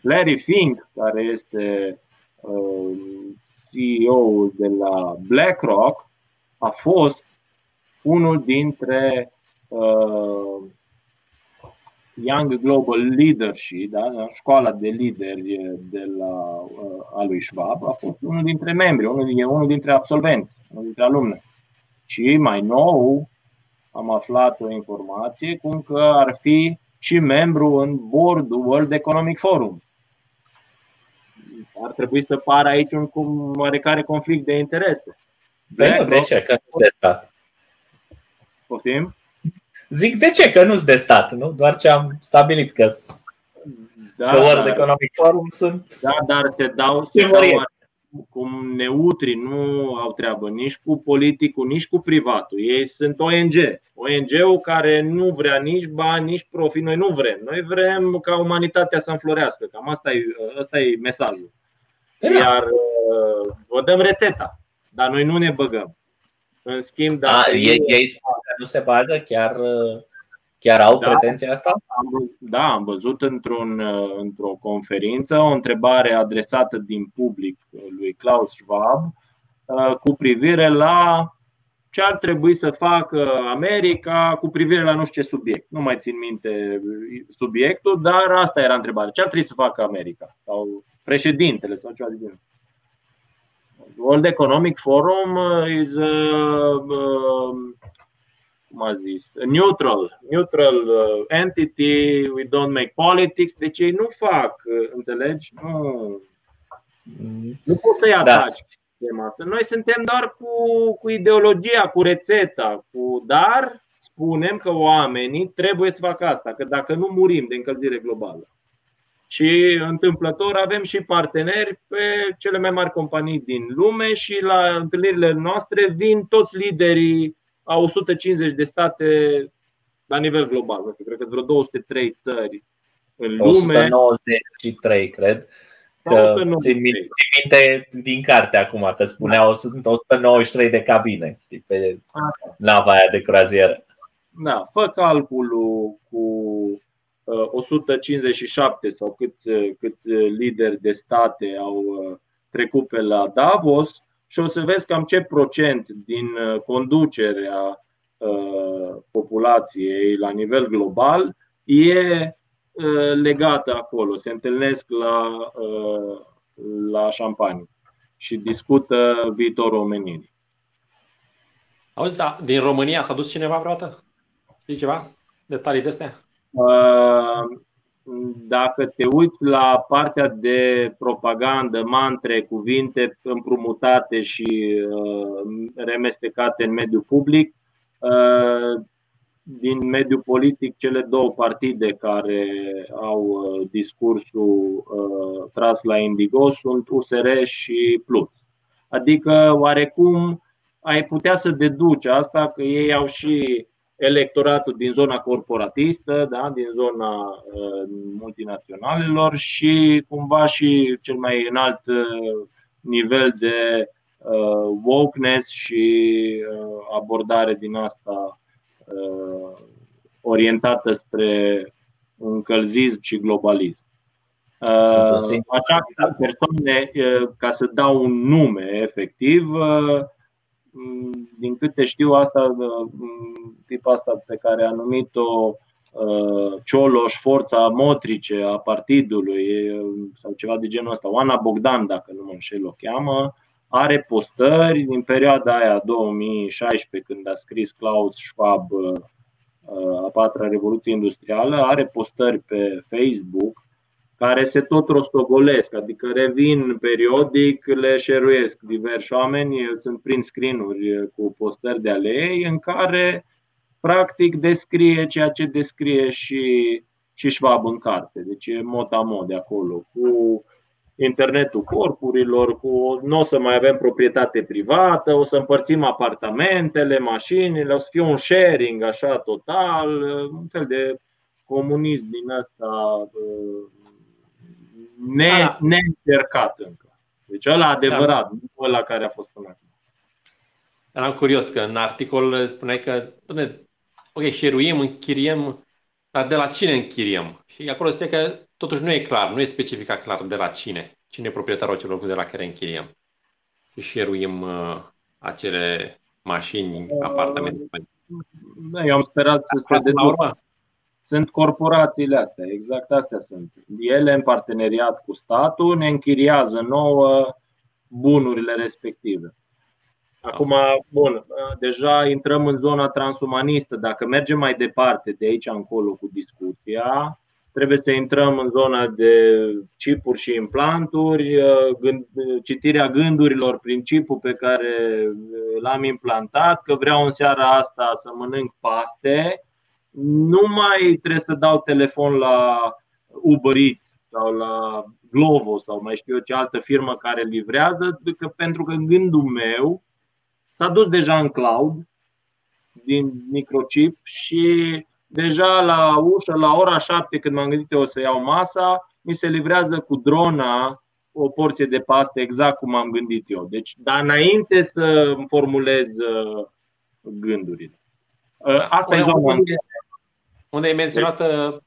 Larry Fink, care este uh, CEO de la BlackRock, a fost unul dintre uh, Young Global Leadership, da? școala de lideri de la uh, a lui Schwab, a fost unul dintre membri, unul, unul dintre absolvenți, unul dintre alumni. Și mai nou am aflat o informație cum că ar fi și membru în bordul World Economic Forum. Ar trebui să pară aici un cum oarecare conflict de interese. Păi nu, de ce? Că nu de stat. Poftim? Zic de ce? Că nu-s de stat, nu? Doar ce am stabilit că, da, că World dar, Economic Forum sunt... Da, dar te dau, se dau cum neutri nu au treabă nici cu politicul, nici cu privatul. Ei sunt ONG. ONG-ul care nu vrea nici bani, nici profit. Noi nu vrem. Noi vrem ca umanitatea să înflorească. Cam asta e, asta e mesajul. Da. Iar uh, vă dăm rețeta, dar noi nu ne băgăm. În schimb, dacă. ei, ei spun că nu se bagă chiar uh, Chiar au da, pretenția asta? Am, da, am văzut într-un, uh, într-o conferință o întrebare adresată din public lui Klaus Schwab uh, cu privire la ce ar trebui să facă America cu privire la nu știu ce subiect. Nu mai țin minte subiectul, dar asta era întrebarea. Ce ar trebui să facă America? Sau președintele sau ceva de genul. World Economic Forum is a, a cum a zis, neutral, neutral uh, entity, we don't make politics, deci ei nu fac, uh, înțelegi? Nu, nu poți să-i da. ataci. Da. Noi suntem doar cu, cu ideologia, cu rețeta, cu dar spunem că oamenii trebuie să facă asta, că dacă nu murim de încălzire globală. Și întâmplător avem și parteneri pe cele mai mari companii din lume și la întâlnirile noastre vin toți liderii a 150 de state la nivel global. Nu știu, cred că vreo 203 țări în lume. 193, cred. Că țin minte din carte acum, că spuneau că sunt 193 de cabine știi, pe nava aia de croazieră. Da, fă calculul cu 157 sau câți, câți lideri de state au uh, trecut pe la Davos și o să vezi cam ce procent din uh, conducerea uh, populației la nivel global e uh, legată acolo. Se întâlnesc la, la șampanie și discută viitorul omenirii. Auzi, da, din România s-a dus cineva vreodată? Știi ceva? Detalii de astea? Dacă te uiți la partea de propagandă, mantre, cuvinte împrumutate și uh, remestecate în mediul public, uh, din mediul politic, cele două partide care au uh, discursul tras la Indigo sunt USR și Plus. Adică, oarecum, ai putea să deduci asta că ei au și electoratul din zona corporatistă, da, din zona uh, multinaționalelor și cumva și cel mai înalt uh, nivel de uh, wokeness și uh, abordare din asta uh, orientată spre încălzism și globalism. Uh, așa că persoane, uh, ca să dau un nume efectiv, uh, din câte știu asta, tipa asta pe care a numit-o Cioloș, forța motrice a partidului sau ceva de genul ăsta, Oana Bogdan, dacă nu mă înșel o cheamă, are postări din perioada aia 2016 când a scris Klaus Schwab a patra revoluție industrială, are postări pe Facebook care se tot rostogolesc, adică revin periodic, le șeruiesc diversi oameni, sunt prin screen-uri cu postări de ale ei în care practic descrie ceea ce descrie și, și Schwab în carte. Deci e mod de acolo, cu internetul corpurilor, cu nu o să mai avem proprietate privată, o să împărțim apartamentele, mașinile, o să fie un sharing așa total, un fel de comunism din asta uh, ne, da, da. neîncercat încă. Deci ăla adevărat, da. nu ăla care a fost până acum. Eram curios că în articol spuneai că, ok, șeruim, închiriem, dar de la cine închiriem? Și acolo zice că totuși nu e clar, nu e specificat clar de la cine. Cine e proprietarul acelor de la care închiriem? Și șeruim uh, acele mașini, uh, apartamente. Da, eu am sperat să se deducă sunt corporațiile astea, exact astea sunt. Ele, în parteneriat cu statul, ne închiriază nouă bunurile respective. Acum, bun, deja intrăm în zona transumanistă. Dacă mergem mai departe de aici încolo cu discuția, trebuie să intrăm în zona de chipuri și implanturi, gând, citirea gândurilor prin chipul pe care l-am implantat, că vreau în seara asta să mănânc paste nu mai trebuie să dau telefon la Uber Eats sau la Glovo sau mai știu eu ce altă firmă care livrează, că pentru că gândul meu s-a dus deja în cloud din microchip și deja la ușă, la ora 7 când m-am gândit eu o să iau masa, mi se livrează cu drona o porție de paste exact cum am gândit eu. Deci, dar înainte să îmi formulez uh, gândurile. Uh, asta e zona unde e menționată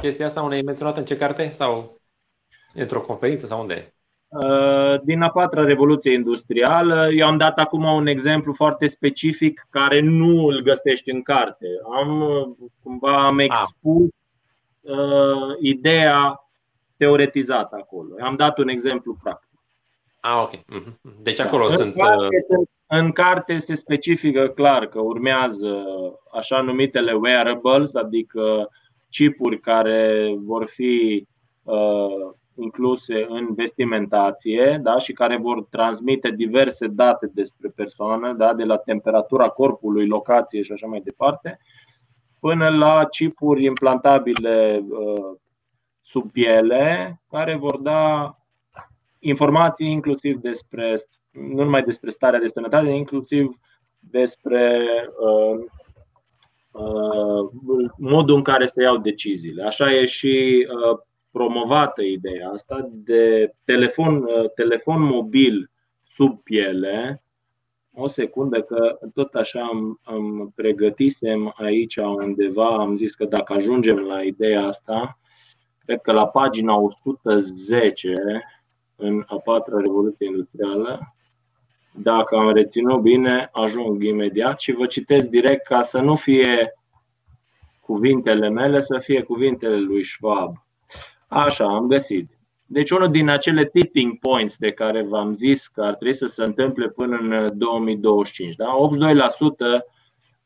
chestia asta? Unde e menționată în ce carte? Sau într-o conferință sau unde? Uh, din a patra revoluție industrială, eu am dat acum un exemplu foarte specific care nu îl găsești în carte. Am cumva am ah. expus uh, ideea teoretizată acolo. Am dat un exemplu practic. Ah, ok. Mhm. Deci acolo da. sunt. În carte, uh... în carte se specifică clar că urmează așa numitele wearables, adică chipuri care vor fi uh, incluse în vestimentație da, și care vor transmite diverse date despre persoană, da, de la temperatura corpului, locație și așa mai departe, până la chipuri implantabile uh, sub piele, care vor da informații inclusiv despre, nu numai despre starea de sănătate, inclusiv despre uh, uh, modul în care se iau deciziile. Așa e și uh, promovată ideea asta de telefon, uh, telefon mobil sub piele. O secundă că tot așa am, am pregătisem aici undeva, am zis că dacă ajungem la ideea asta, cred că la pagina 110 în a patra revoluție industrială. Dacă am reținut bine, ajung imediat și vă citesc direct ca să nu fie cuvintele mele, să fie cuvintele lui Schwab. Așa, am găsit. Deci unul din acele tipping points de care v-am zis că ar trebui să se întâmple până în 2025. Da? 82%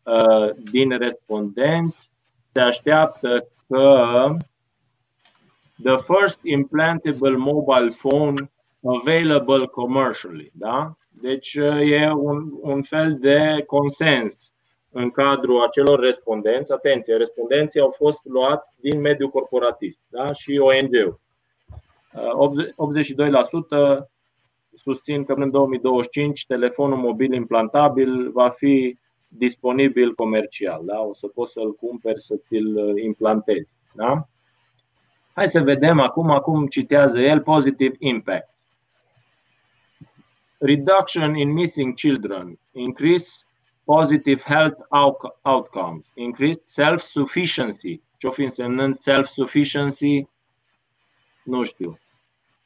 uh, din respondenți se așteaptă că the first implantable mobile phone available commercially. Da? Deci e un, un fel de consens în cadrul acelor respondenți. Atenție, respondenții au fost luați din mediul corporatist da? și ONG-ul. 82% susțin că în 2025 telefonul mobil implantabil va fi disponibil comercial. Da? O să poți să-l cumperi, să ți-l implantezi. Da? Hai să vedem acum, acum citează el, positive impact. Reduction in missing children, increase positive health outcomes, increased self-sufficiency. Ce-o fi însemnând self-sufficiency? Nu știu.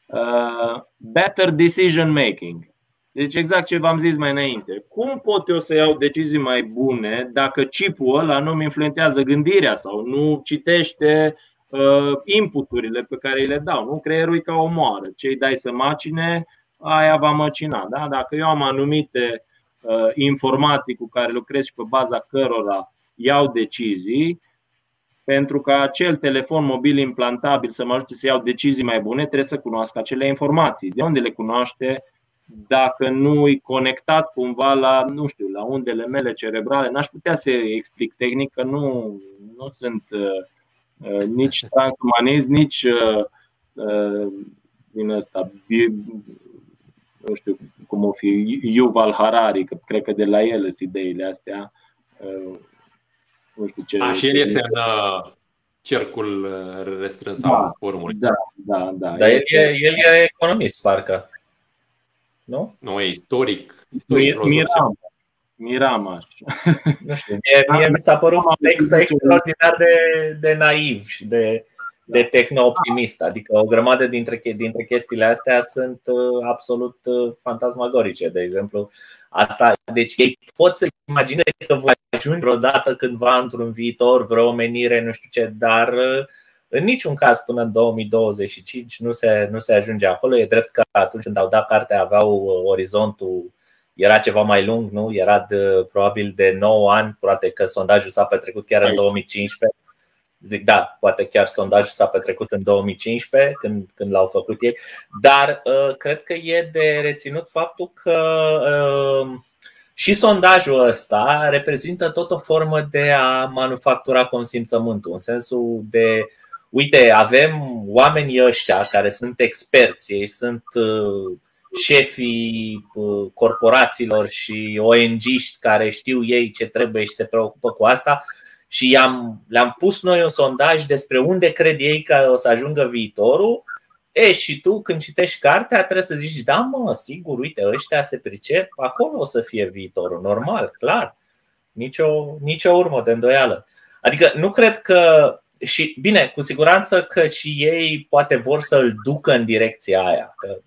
Uh, better decision making. Deci exact ce v-am zis mai înainte. Cum pot eu să iau decizii mai bune dacă chipul ăla nu mi influențează gândirea sau nu citește uh, inputurile pe care îi le dau? Nu? Creierul e ca o moară. Ce îi dai să macine, aia va măcina. Da? Dacă eu am anumite uh, informații cu care lucrez și pe baza cărora iau decizii, pentru ca acel telefon mobil implantabil să mă ajute să iau decizii mai bune, trebuie să cunoască acele informații. De unde le cunoaște? Dacă nu e conectat cumva la, nu știu, la undele mele cerebrale, n-aș putea să explic tehnic că nu, nu sunt uh, uh nici transumanist, nici uh, uh, din ăsta, nu știu cum o fi, Yuval Harari, că cred că de la el sunt ideile astea. Uh, nu știu ce. A, și el este în uh, cercul uh, restrâns da, al formului. Da, da, da. Dar el e, el e economist, parcă. Nu? Nu, e istoric. istoric Miram. Miramaș. Nu știu, mie, mie mi s-a părut extra, extraordinar de, de naiv și de, de tehno-optimist. Adică o grămadă dintre, dintre chestiile astea sunt uh, absolut fantasmagorice. De exemplu, Asta, deci ei pot să imagineze că va ajunge vreodată cândva într-un viitor vreo omenire, nu știu ce, dar uh, în niciun caz până în 2025 nu se, nu se ajunge acolo. E drept că atunci când au dat cartea aveau uh, orizontul era ceva mai lung, nu? Era de, probabil de 9 ani, poate că sondajul s-a petrecut chiar în 2015 Zic, da, poate chiar sondajul s-a petrecut în 2015, când, când l-au făcut ei, dar uh, cred că e de reținut faptul că uh, și sondajul ăsta reprezintă tot o formă de a manufactura consimțământul, în sensul de, uite, avem oamenii ăștia care sunt experți, ei sunt uh, șefii uh, corporațiilor și ONG-ști care știu ei ce trebuie și se preocupă cu asta și i-am, le-am pus noi un sondaj despre unde cred ei că o să ajungă viitorul. E, și tu când citești cartea trebuie să zici, da mă, sigur, uite, ăștia se pricep, acolo o să fie viitorul, normal, clar. Nicio, nicio urmă de îndoială. Adică nu cred că și bine, cu siguranță că și ei poate vor să-l ducă în direcția aia. Că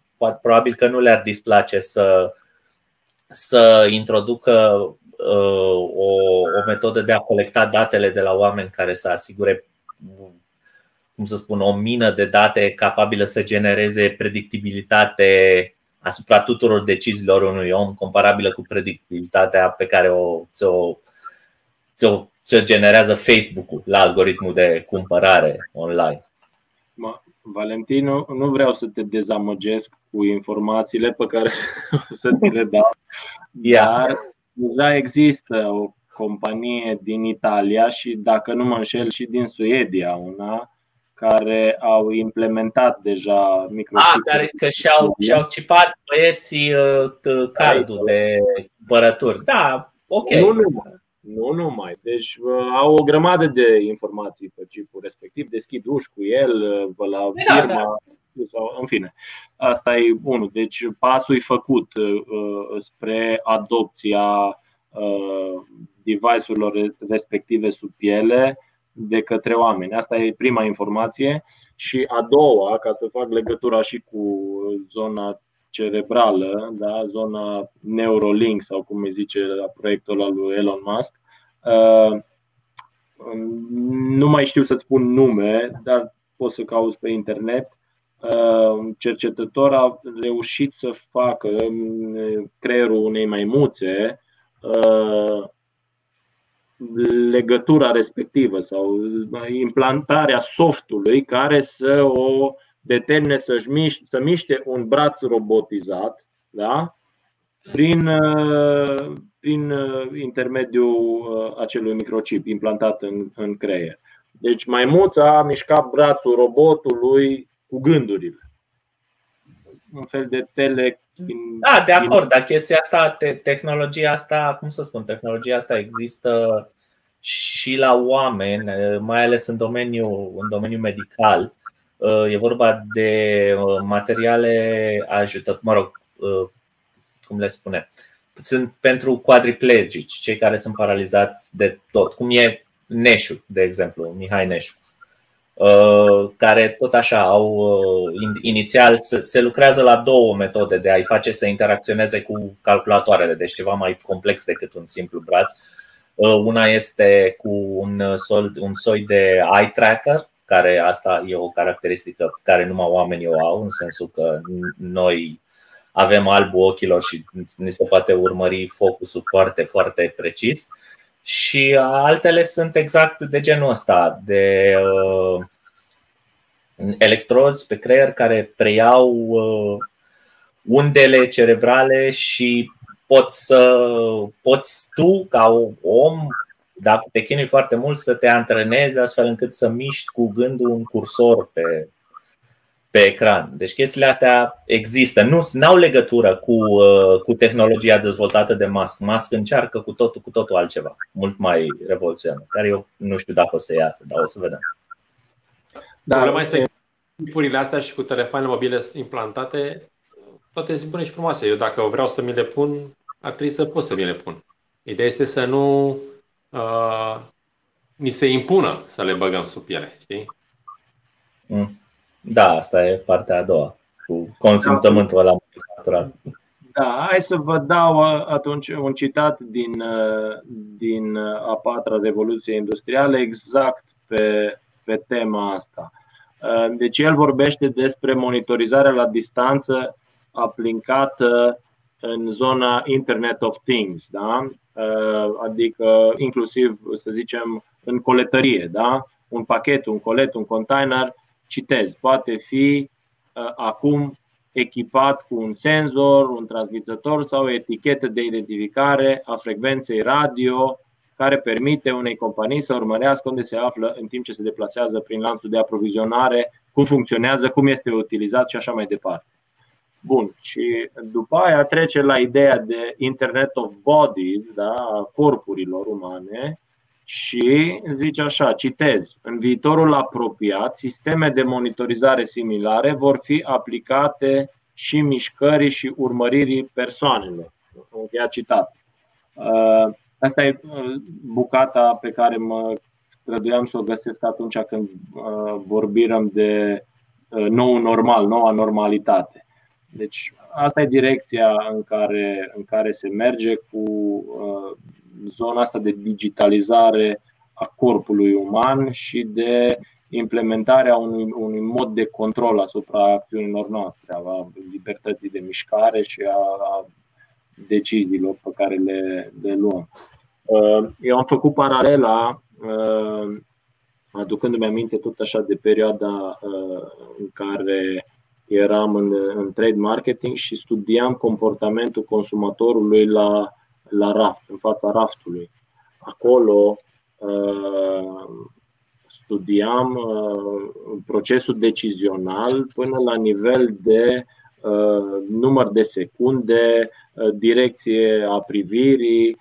probabil că nu le-ar displace să, să introducă o, o metodă de a colecta datele de la oameni care să asigure, cum să spun, o mină de date capabilă să genereze predictibilitate asupra tuturor deciziilor unui om, comparabilă cu predictibilitatea pe care o ți-o, ți-o, ți-o generează Facebook-ul la algoritmul de cumpărare online. Valentino, nu vreau să te dezamăgesc cu informațiile pe care o să ți le dau, dar deja există o companie din Italia și, dacă nu mă înșel, și din Suedia una, care au implementat deja microchipuri. Ah, care că și-au, și-au cipat băieții uh, cardul de cumpărături. Da, ok. Nu numai. Nu numai. Deci uh, au o grămadă de informații pe chipul respectiv, deschid uși cu el, uh, la da, firma, da, da. Sau în fine. Asta e unul. Deci pasul e făcut uh, spre adopția uh, device-urilor respective sub piele de către oameni. Asta e prima informație. Și a doua, ca să fac legătura și cu zona cerebrală, da? zona Neurolink sau cum îi zice la proiectul al lui Elon Musk. Uh, nu mai știu să spun nume, dar poți să cauți pe internet. Uh, un cercetător a reușit să facă creierul unei maimuțe uh, legătura respectivă sau implantarea softului care să o determine să-și miște, să miște un braț robotizat da? prin, uh, prin intermediul acelui microchip implantat în, în creier. Deci maimuța a mișcat brațul robotului cu gândurile. Un fel de tele. Da, de acord, dar chestia asta, te, tehnologia asta, cum să spun, tehnologia asta există și la oameni, mai ales în domeniul, în domeniul medical. E vorba de materiale ajută, mă rog, cum le spune, sunt pentru quadriplegici, cei care sunt paralizați de tot, cum e Neșu, de exemplu, Mihai Neșu. Care tot așa au inițial se lucrează la două metode de a-i face să interacționeze cu calculatoarele, deci ceva mai complex decât un simplu braț. Una este cu un, sol, un soi de eye tracker, care asta e o caracteristică care numai oamenii o au, în sensul că noi avem albul ochilor și ni se poate urmări focusul foarte, foarte precis. Și altele sunt exact de genul ăsta, de uh, electrozi pe creier care preiau uh, undele cerebrale și poți să poți tu ca om dacă te chinui foarte mult să te antrenezi astfel încât să miști cu gândul un cursor pe, pe ecran. Deci chestiile astea există. Nu au legătură cu, uh, cu tehnologia dezvoltată de Musk. Musk încearcă cu totul, cu totul altceva, mult mai revoluționar, care eu nu știu dacă o să iasă, dar o să vedem. Dar Problema este chipurile astea și cu telefoanele mobile implantate, toate sunt bune și frumoase. Eu dacă vreau să mi le pun, ar trebui să pot să mi le pun. Ideea este să nu uh, ni se impună să le băgăm sub piele, știi? Mm. Da, asta e partea a doua, cu consimțământul ăla natural. Da, hai să vă dau atunci un citat din, din a patra revoluție industrială exact pe, pe tema asta. Deci el vorbește despre monitorizarea la distanță aplicată în zona Internet of Things, da? adică inclusiv, să zicem, în coletărie. Da? Un pachet, un colet, un container citez, poate fi uh, acum echipat cu un senzor, un transmițător sau o etichetă de identificare a frecvenței radio care permite unei companii să urmărească unde se află în timp ce se deplasează prin lanțul de aprovizionare, cum funcționează, cum este utilizat și așa mai departe. Bun, și după aia trece la ideea de Internet of Bodies, da, a corpurilor umane, și zice așa, citez, în viitorul apropiat, sisteme de monitorizare similare vor fi aplicate și mișcării și urmăririi persoanelor. Încheia citat. Uh, asta e uh, bucata pe care mă străduiam să o găsesc atunci când uh, vorbim de nou normal, noua normalitate. Deci asta e direcția în care, în care se merge cu zona asta de digitalizare a corpului uman și de implementarea unui, unui mod de control asupra acțiunilor noastre, a libertății de mișcare și a, a deciziilor pe care le, le luăm. Uh, eu am făcut paralela, uh, aducându-mi aminte tot așa de perioada uh, în care eram în, în trade marketing și studiam comportamentul consumatorului la la raft, în fața raftului. Acolo uh, studiam uh, procesul decizional până la nivel de uh, număr de secunde, direcție a privirii,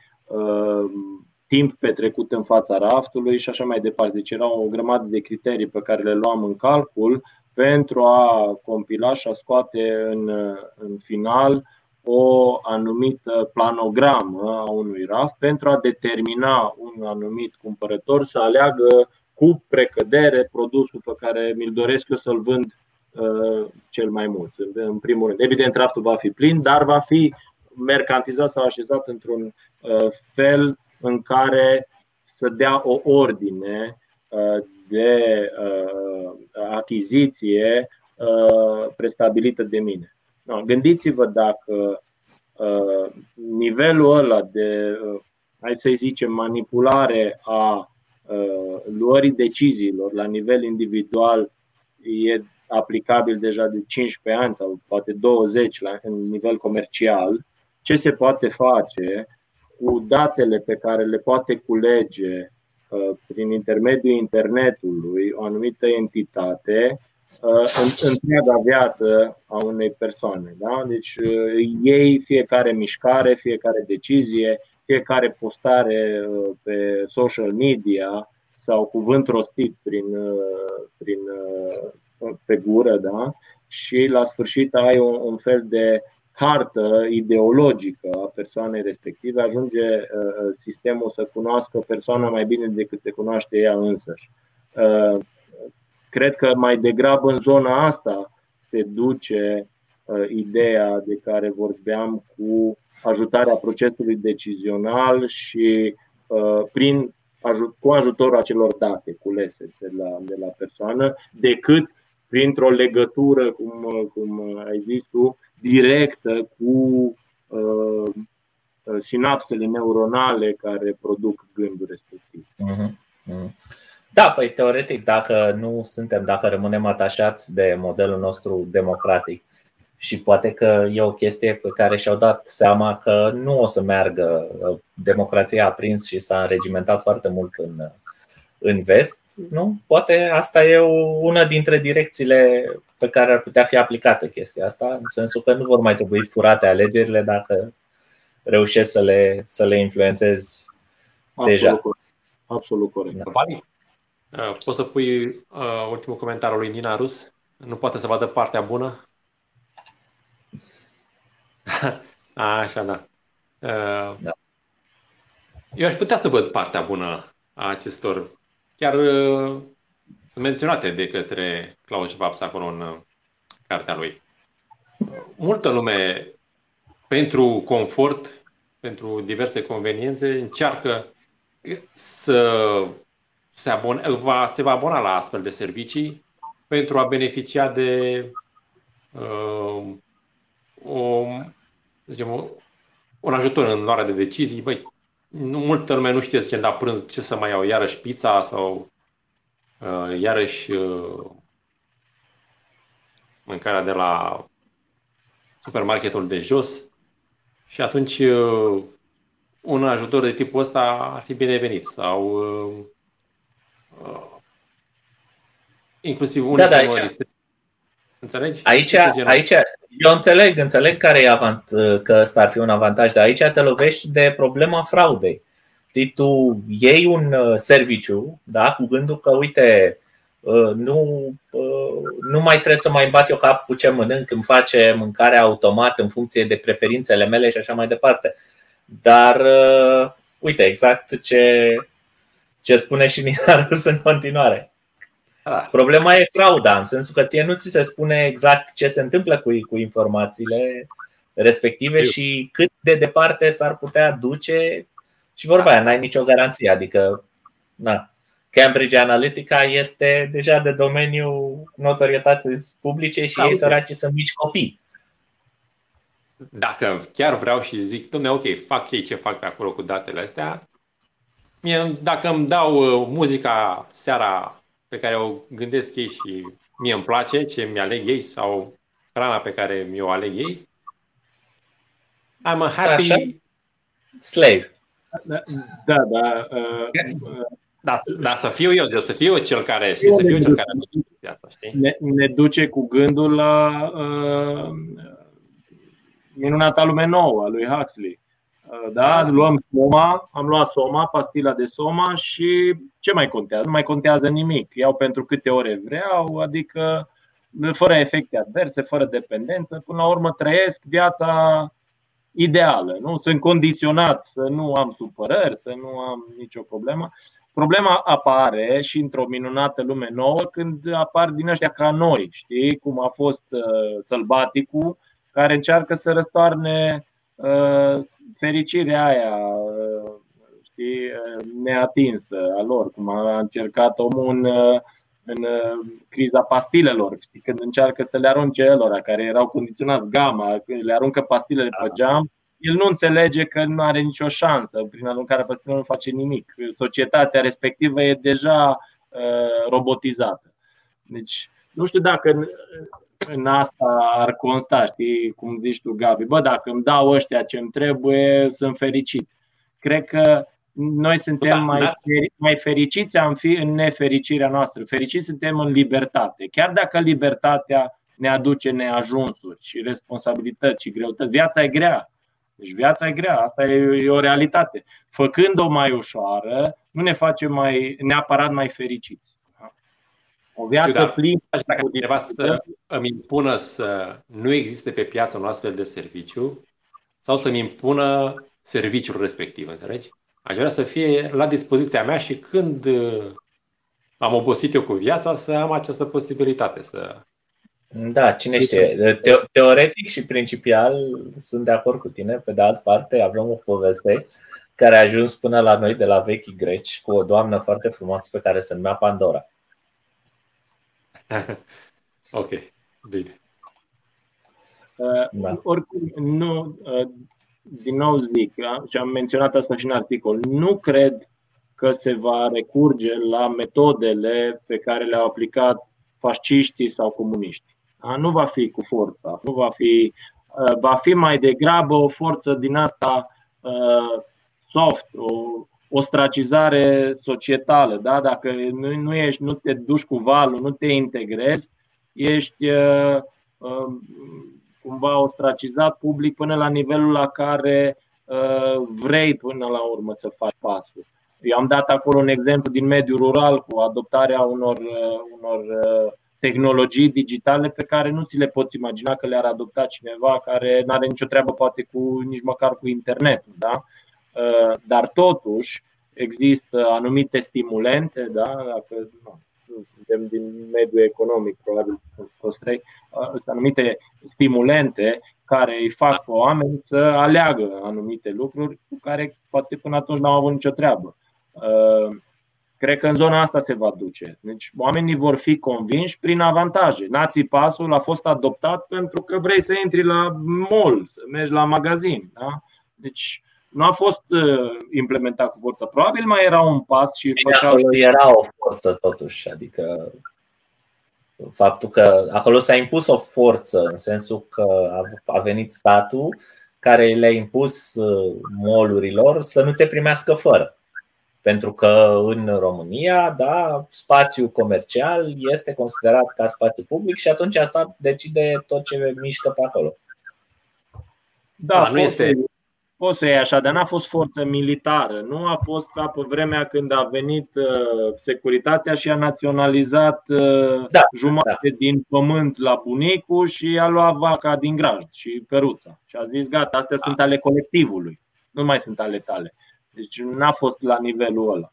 timp petrecut în fața raftului și așa mai departe. Deci era o grămadă de criterii pe care le luam în calcul pentru a compila și a scoate în, în final o anumită planogramă a unui raft pentru a determina un anumit cumpărător să aleagă cu precădere produsul pe care mi-l doresc eu să-l vând uh, cel mai mult. În primul rând, evident, raftul va fi plin, dar va fi mercantizat sau așezat într-un uh, fel în care să dea o ordine uh, de uh, achiziție uh, prestabilită de mine. No, gândiți-vă dacă uh, nivelul ăla de, uh, hai să zicem, manipulare a uh, luării deciziilor la nivel individual e aplicabil deja de 15 ani sau poate 20 la în nivel comercial, ce se poate face cu datele pe care le poate culege uh, prin intermediul internetului o anumită entitate în întreaga viață a unei persoane. Da? Deci uh, ei fiecare mișcare, fiecare decizie, fiecare postare uh, pe social media sau cuvânt rostit prin, uh, prin, pe gură, da? și la sfârșit ai un, un fel de hartă ideologică a persoanei respective, ajunge sistemul să cunoască persoana mai bine decât se cunoaște ea însăși cred că mai degrabă în zona asta se duce uh, ideea de care vorbeam cu ajutarea procesului decizional și uh, prin cu ajutorul acelor date culese de la, de la persoană, decât printr-o legătură, cum, cum ai zis tu, directă cu uh, sinapsele neuronale care produc gândul respectiv. Uh-huh. Da, păi teoretic, dacă nu suntem, dacă rămânem atașați de modelul nostru democratic și poate că e o chestie pe care și-au dat seama că nu o să meargă. Democrația a prins și s-a înregimentat foarte mult în, în vest. Nu? Poate asta e una dintre direcțiile pe care ar putea fi aplicată chestia asta, în sensul că nu vor mai trebui furate alegerile dacă reușești să le, să le influențezi Absolut deja. Corect. Absolut corect. Da. Uh, poți să pui uh, ultimul comentariu lui Nina Rus? Nu poate să vadă partea bună? Așa, da. Uh, da. Eu aș putea să văd partea bună a acestor, chiar uh, sunt menționate de către Klaus Schwab acolo în uh, cartea lui. Multă lume, pentru confort, pentru diverse conveniențe, încearcă să se, abone, va, se va abona la astfel de servicii pentru a beneficia de uh, o, zicem, un ajutor în luarea de decizii. Băi, nu, multă lume nu știe să da prânz ce să mai iau, iarăși pizza sau uh, iarăși uh, mâncarea de la supermarketul de jos și atunci uh, un ajutor de tipul ăsta ar fi binevenit sau uh, uh, inclusiv unii da, da, aici. Înțelegi? Aici, aici, eu înțeleg, înțeleg care e avant, că ăsta ar fi un avantaj, dar aici te lovești de problema fraudei. Știi, tu iei un uh, serviciu, da, cu gândul că, uite, uh, nu, uh, nu mai trebuie să mai bat eu cap cu ce mănânc, îmi face mâncarea automat în funcție de preferințele mele și așa mai departe. Dar, uite, exact ce, ce spune și Nina în continuare. Ah. Problema e frauda, în sensul că ție nu ți se spune exact ce se întâmplă cu, cu informațiile respective Eu. și cât de departe s-ar putea duce și vorba aia, n-ai nicio garanție. Adică, na, Cambridge Analytica este deja de domeniul notorietății publice și da, ei săraci sunt mici copii. Dacă chiar vreau și zic, domne, ok, fac ei ce fac pe acolo cu datele astea, mie, dacă îmi dau uh, muzica seara pe care o gândesc ei și mie îmi place ce mi-aleg ei sau hrana pe care mi-o aleg ei. I'm a happy Așa? slave. Da, da. da, uh, da, da, să fiu eu, să fiu eu cel care și să fiu cel care asta, știi? Ne, ne duce cu gândul la uh, minunata lume nouă a lui Huxley. Uh, da, luăm Soma, am luat Soma, pastila de Soma și ce mai contează? Nu mai contează nimic. Iau pentru câte ore vreau, adică fără efecte adverse, fără dependență. Până la urmă trăiesc viața ideală. Nu? Sunt condiționat să nu am supărări, să nu am nicio problemă. Problema apare și într-o minunată lume nouă când apar din ăștia ca noi, știi? Cum a fost uh, sălbaticul care încearcă să răstoarne uh, fericirea aia uh, știi, neatinsă a lor, cum a încercat omul în, în criza pastilelor, știi, când încearcă să le arunce elora care erau condiționați gama, când le aruncă pastilele pe geam, el nu înțelege că nu are nicio șansă. Prin aruncarea pastilelor nu face nimic. Societatea respectivă e deja uh, robotizată. Deci, nu știu dacă în, în asta ar consta, știi, cum zici tu, Gabi. Bă, dacă îmi dau ăștia ce îmi trebuie, sunt fericit. Cred că noi suntem da, mai, da. mai fericiți am fi în nefericirea noastră. Fericiți suntem în libertate. Chiar dacă libertatea ne aduce neajunsuri și responsabilități și greutăți. Viața e grea. Deci viața e grea, asta e, e o realitate. Făcând-o mai ușoară, nu ne face mai, neapărat mai fericiți. O viață da, plină. Dacă cineva să îmi impună să nu existe pe piață un astfel de serviciu sau să-mi impună serviciul respectiv, înțelegi? Aș vrea să fie la dispoziția mea și când am obosit eu cu viața să am această posibilitate să da, cine știe. teoretic și principial sunt de acord cu tine. Pe de altă parte, avem o poveste care a ajuns până la noi de la vechi greci cu o doamnă foarte frumoasă pe care se numea Pandora. ok, bine. Uh, da. Oricum, nu, uh, din nou zic, și am menționat asta și în articol, nu cred că se va recurge la metodele pe care le-au aplicat fasciștii sau comuniștii. Da? Nu va fi cu forța, nu va fi, uh, va fi mai degrabă o forță din asta uh, soft, o ostracizare societală. Da? Dacă nu, nu, ești, nu te duci cu valul, nu te integrezi, ești uh, uh, cumva ostracizat public până la nivelul la care uh, vrei până la urmă să faci pasul. Eu am dat acolo un exemplu din mediul rural cu adoptarea unor, uh, unor uh, tehnologii digitale pe care nu ți le poți imagina că le-ar adopta cineva care nu are nicio treabă poate cu nici măcar cu internetul. Da? Uh, dar totuși există anumite stimulente, da? dacă nu, suntem din mediul economic, probabil toți trei, uh, sunt anumite stimulente care îi fac pe oameni să aleagă anumite lucruri cu care poate până atunci n-au avut nicio treabă. Uh, cred că în zona asta se va duce. Deci oamenii vor fi convinși prin avantaje. Nații pasul a fost adoptat pentru că vrei să intri la mall, să mergi la magazin. Da? Deci nu a fost uh, implementat cu forță. Probabil mai era un pas și făceau. Acolo era o forță totuși, adică faptul că acolo s-a impus o forță în sensul că a venit statul care le-a impus uh, molurilor să nu te primească fără. Pentru că în România, da, spațiul comercial este considerat ca spațiu public și atunci asta decide tot ce mișcă pe acolo. Da, da nu este Poți să iei așa, dar n-a fost forță militară. Nu a fost ca pe vremea când a venit uh, securitatea și a naționalizat uh, da, jumătate da. din pământ la bunicul și a luat vaca din grajd și peruța. Și a zis, gata, astea da. sunt ale colectivului, nu mai sunt ale tale. Deci n-a fost la nivelul ăla.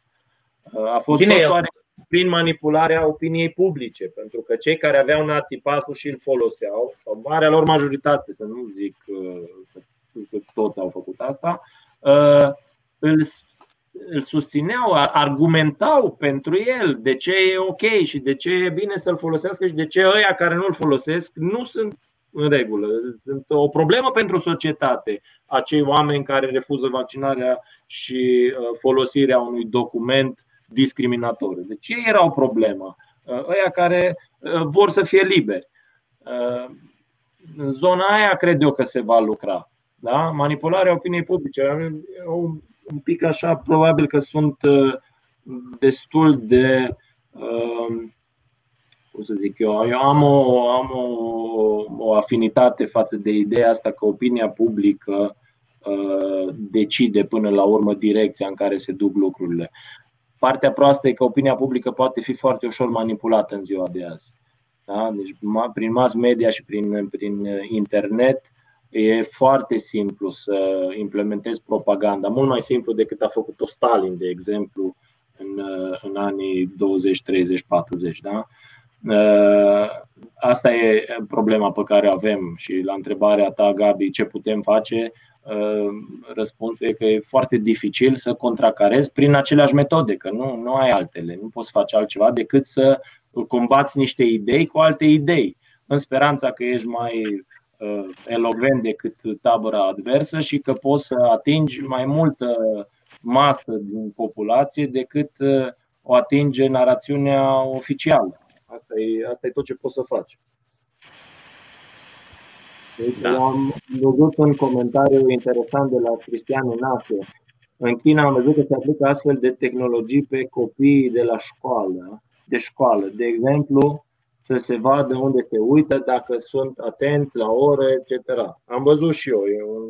Uh, a fost Bine, eu... prin manipularea opiniei publice, pentru că cei care aveau nații pasul și îl foloseau, sau marea lor majoritate, să nu zic uh, că toți au făcut asta, uh, îl, îl susțineau, argumentau pentru el de ce e ok și de ce e bine să-l folosească și de ce ăia care nu-l folosesc nu sunt în regulă. Sunt o problemă pentru societate acei oameni care refuză vaccinarea și uh, folosirea unui document discriminatoriu. Deci ei erau problemă. Uh, ăia care vor să fie liberi. În zona aia cred eu că se va lucra. Da? Manipularea opiniei publice. Eu, un pic așa, probabil că sunt uh, destul de. Uh, cum să zic eu, eu am, o, am o, o afinitate față de ideea asta că opinia publică uh, decide până la urmă direcția în care se duc lucrurile. Partea proastă e că opinia publică poate fi foarte ușor manipulată în ziua de azi. Da? Deci, prin mass media și prin, prin internet, E foarte simplu să implementezi propaganda, mult mai simplu decât a făcut-o Stalin, de exemplu, în, în anii 20, 30, 40. Da? Asta e problema pe care o avem și la întrebarea ta, Gabi, ce putem face, răspunsul e că e foarte dificil să contracarezi prin aceleași metode, că nu, nu ai altele, nu poți face altceva decât să combați niște idei cu alte idei, în speranța că ești mai Uh, elogvent decât tabăra adversă și că poți să atingi mai multă masă din populație decât uh, o atinge narațiunea oficială. Asta e, asta e tot ce poți să faci. Deci da. am văzut un comentariu interesant de la Cristian Inache. În China am văzut că se aplică astfel de tehnologii pe copiii de la școală, de școală. De exemplu, să se vadă unde se uită, dacă sunt atenți la ore, etc. Am văzut și eu, e un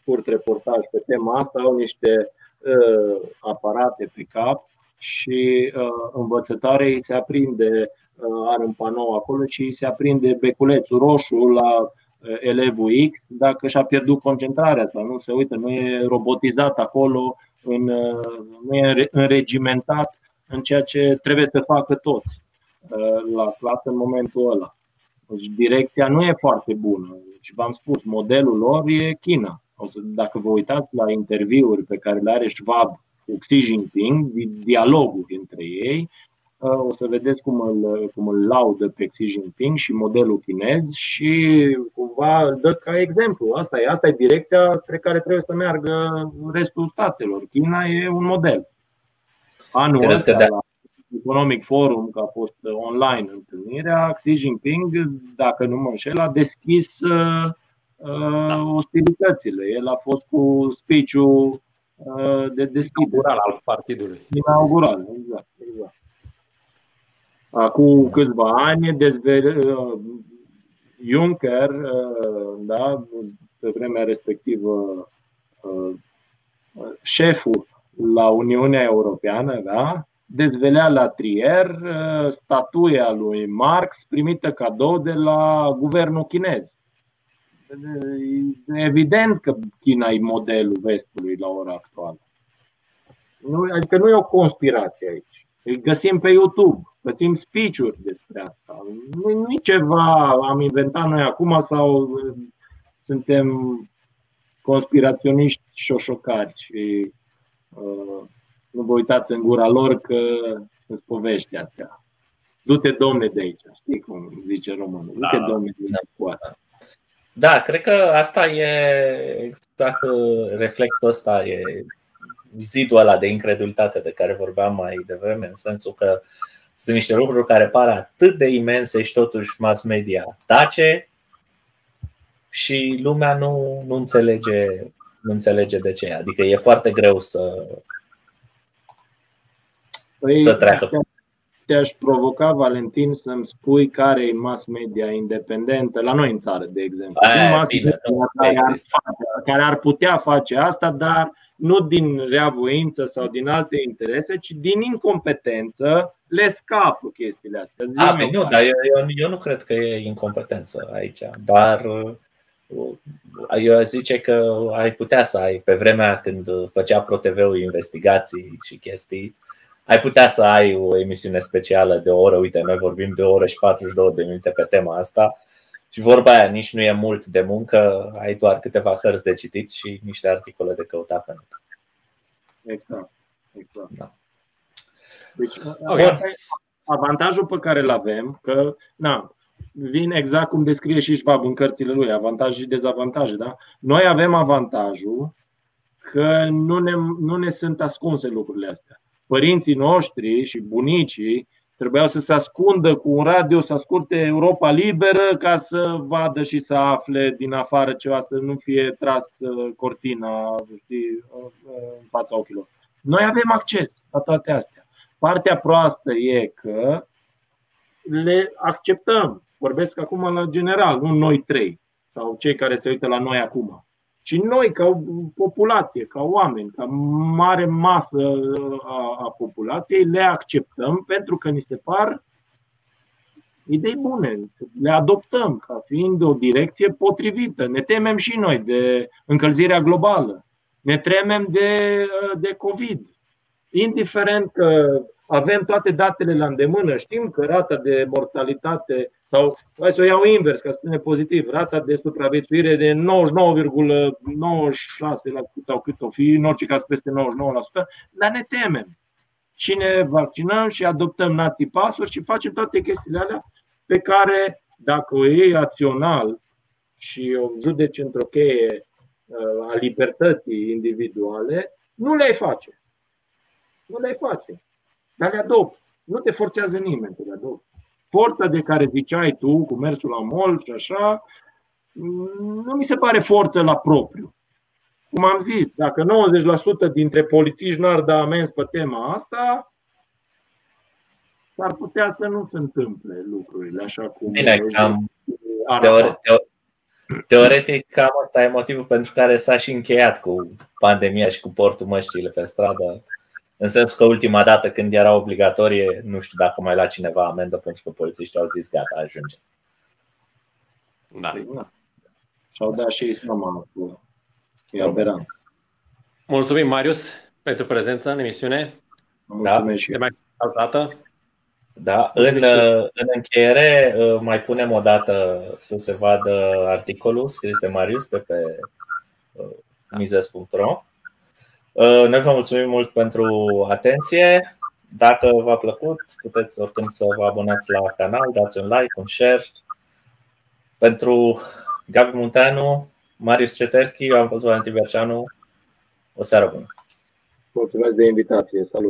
scurt reportaj pe tema asta, au niște uh, aparate pe cap și uh, învățătoarei se aprinde, uh, are un panou acolo și se aprinde beculețul roșu la uh, elevul X dacă și-a pierdut concentrarea sau nu se uită, nu e robotizat acolo, în, uh, nu e înregimentat în ceea ce trebuie să facă toți uh, la clasă în momentul ăla. Deci direcția nu e foarte bună. Și v-am spus, modelul lor e China. O să, dacă vă uitați la interviuri pe care le are Schwab cu Xi Jinping, dialoguri între ei, uh, o să vedeți cum îl, cum îl laudă pe Xi Jinping și modelul chinez și cumva îl dă ca exemplu. Asta e, asta e direcția spre care trebuie să meargă restul statelor. China e un model. Anul ăsta, la Economic Forum, că a fost online întâlnirea, Xi Jinping, dacă nu mă înșel, a deschis uh, da. ostilitățile. El a fost cu speech-ul uh, de deschidere. al partidului. Inaugural, exact. exact. Acum câțiva ani, dezve- uh, Juncker, uh, da, pe vremea respectivă, șeful la Uniunea Europeană, da, dezvelea la Trier statuia lui Marx primită cadou de la guvernul chinez. E evident că China e modelul vestului la ora actuală. Nu, adică nu e o conspirație aici. Îl găsim pe YouTube, găsim speech-uri despre asta. Nu, nu e ceva am inventat noi acum sau uh, suntem conspiraționiști șoșocari și uh, nu vă uitați în gura lor că îți povești astea. Du-te, domne, de aici. Știi cum zice românul? Du-te, da, domne, de aici. Da. Da, cred că asta e exact uh, reflexul ăsta, e zidul ăla de incredulitate de care vorbeam mai devreme, în sensul că sunt niște lucruri care par atât de imense și totuși mass media tace și lumea nu, nu, înțelege, nu înțelege de ce. Adică e foarte greu să, păi, să treacă. te-aș provoca, Valentin, să-mi spui care e mass media independentă la noi în țară, de exemplu. Aia, mass bine, media care, ar face, care ar putea face asta, dar nu din reavoință sau din alte interese, ci din incompetență. Le scapă chestiile astea. A, bine, nu, dar eu, eu nu cred că e incompetență aici, dar uh, eu zice că ai putea să ai, pe vremea când făcea ProTV-ul investigații și chestii, ai putea să ai o emisiune specială de o oră. Uite, noi vorbim de o oră și 42 de minute pe tema asta. Și vorba aia, nici nu e mult de muncă, ai doar câteva hărți de citit și niște articole de căutat pe net. Exact. exact. Da. Deci, okay. avantajul pe care îl avem, că na, vin exact cum descrie și Schwab în cărțile lui, avantaje și dezavantaje. Da? Noi avem avantajul că nu ne, nu ne sunt ascunse lucrurile astea părinții noștri și bunicii trebuiau să se ascundă cu un radio, să asculte Europa Liberă ca să vadă și să afle din afară ceva, să nu fie tras uh, cortina știi, uh, în fața ochilor. Noi avem acces la toate astea. Partea proastă e că le acceptăm. Vorbesc acum la general, nu noi trei sau cei care se uită la noi acum ci noi, ca populație, ca oameni, ca mare masă a, a populației, le acceptăm pentru că ni se par idei bune, le adoptăm ca fiind o direcție potrivită. Ne temem și noi de încălzirea globală, ne temem de, de COVID. Indiferent că avem toate datele la îndemână, știm că rata de mortalitate sau hai să o iau invers, ca să spune pozitiv, rata de supraviețuire de 99,96% sau cât o fi, în orice caz peste 99%, dar ne temem. Și ne vaccinăm și adoptăm nații pasuri și facem toate chestiile alea pe care, dacă o iei rațional și o judeci într-o cheie uh, a libertății individuale, nu le-ai face. Nu le-ai face. Dar le adopt. Nu te forțează nimeni să le adopți forța de care ziceai tu, cu mersul la mol și așa, nu mi se pare forță la propriu. Cum am zis, dacă 90% dintre polițiști nu ar da amenzi pe tema asta, ar putea să nu se întâmple lucrurile așa cum. Bine, cam, teore, teoretic, cam asta e motivul pentru care s-a și încheiat cu pandemia și cu portul măștile pe stradă. În sensul că ultima dată când era obligatorie, nu știu dacă mai la cineva amendă pentru că polițiștii au zis gata, ajunge. Da. da. Și-au dat și ei seama cu e aberant. Mulțumim, Marius, pentru prezența în emisiune. Mulțumesc da. Te mai, altă dată. Da, în, în încheiere mai punem o dată să se vadă articolul scris de Marius de pe mizes.ro. Noi vă mulțumim mult pentru atenție. Dacă v-a plăcut, puteți oricând să vă abonați la canal, dați un like, un share. Pentru Gabi Munteanu, Marius Ceterchi, eu am fost Valentin Berceanu. O seară bună! Mulțumesc de invitație. Salut!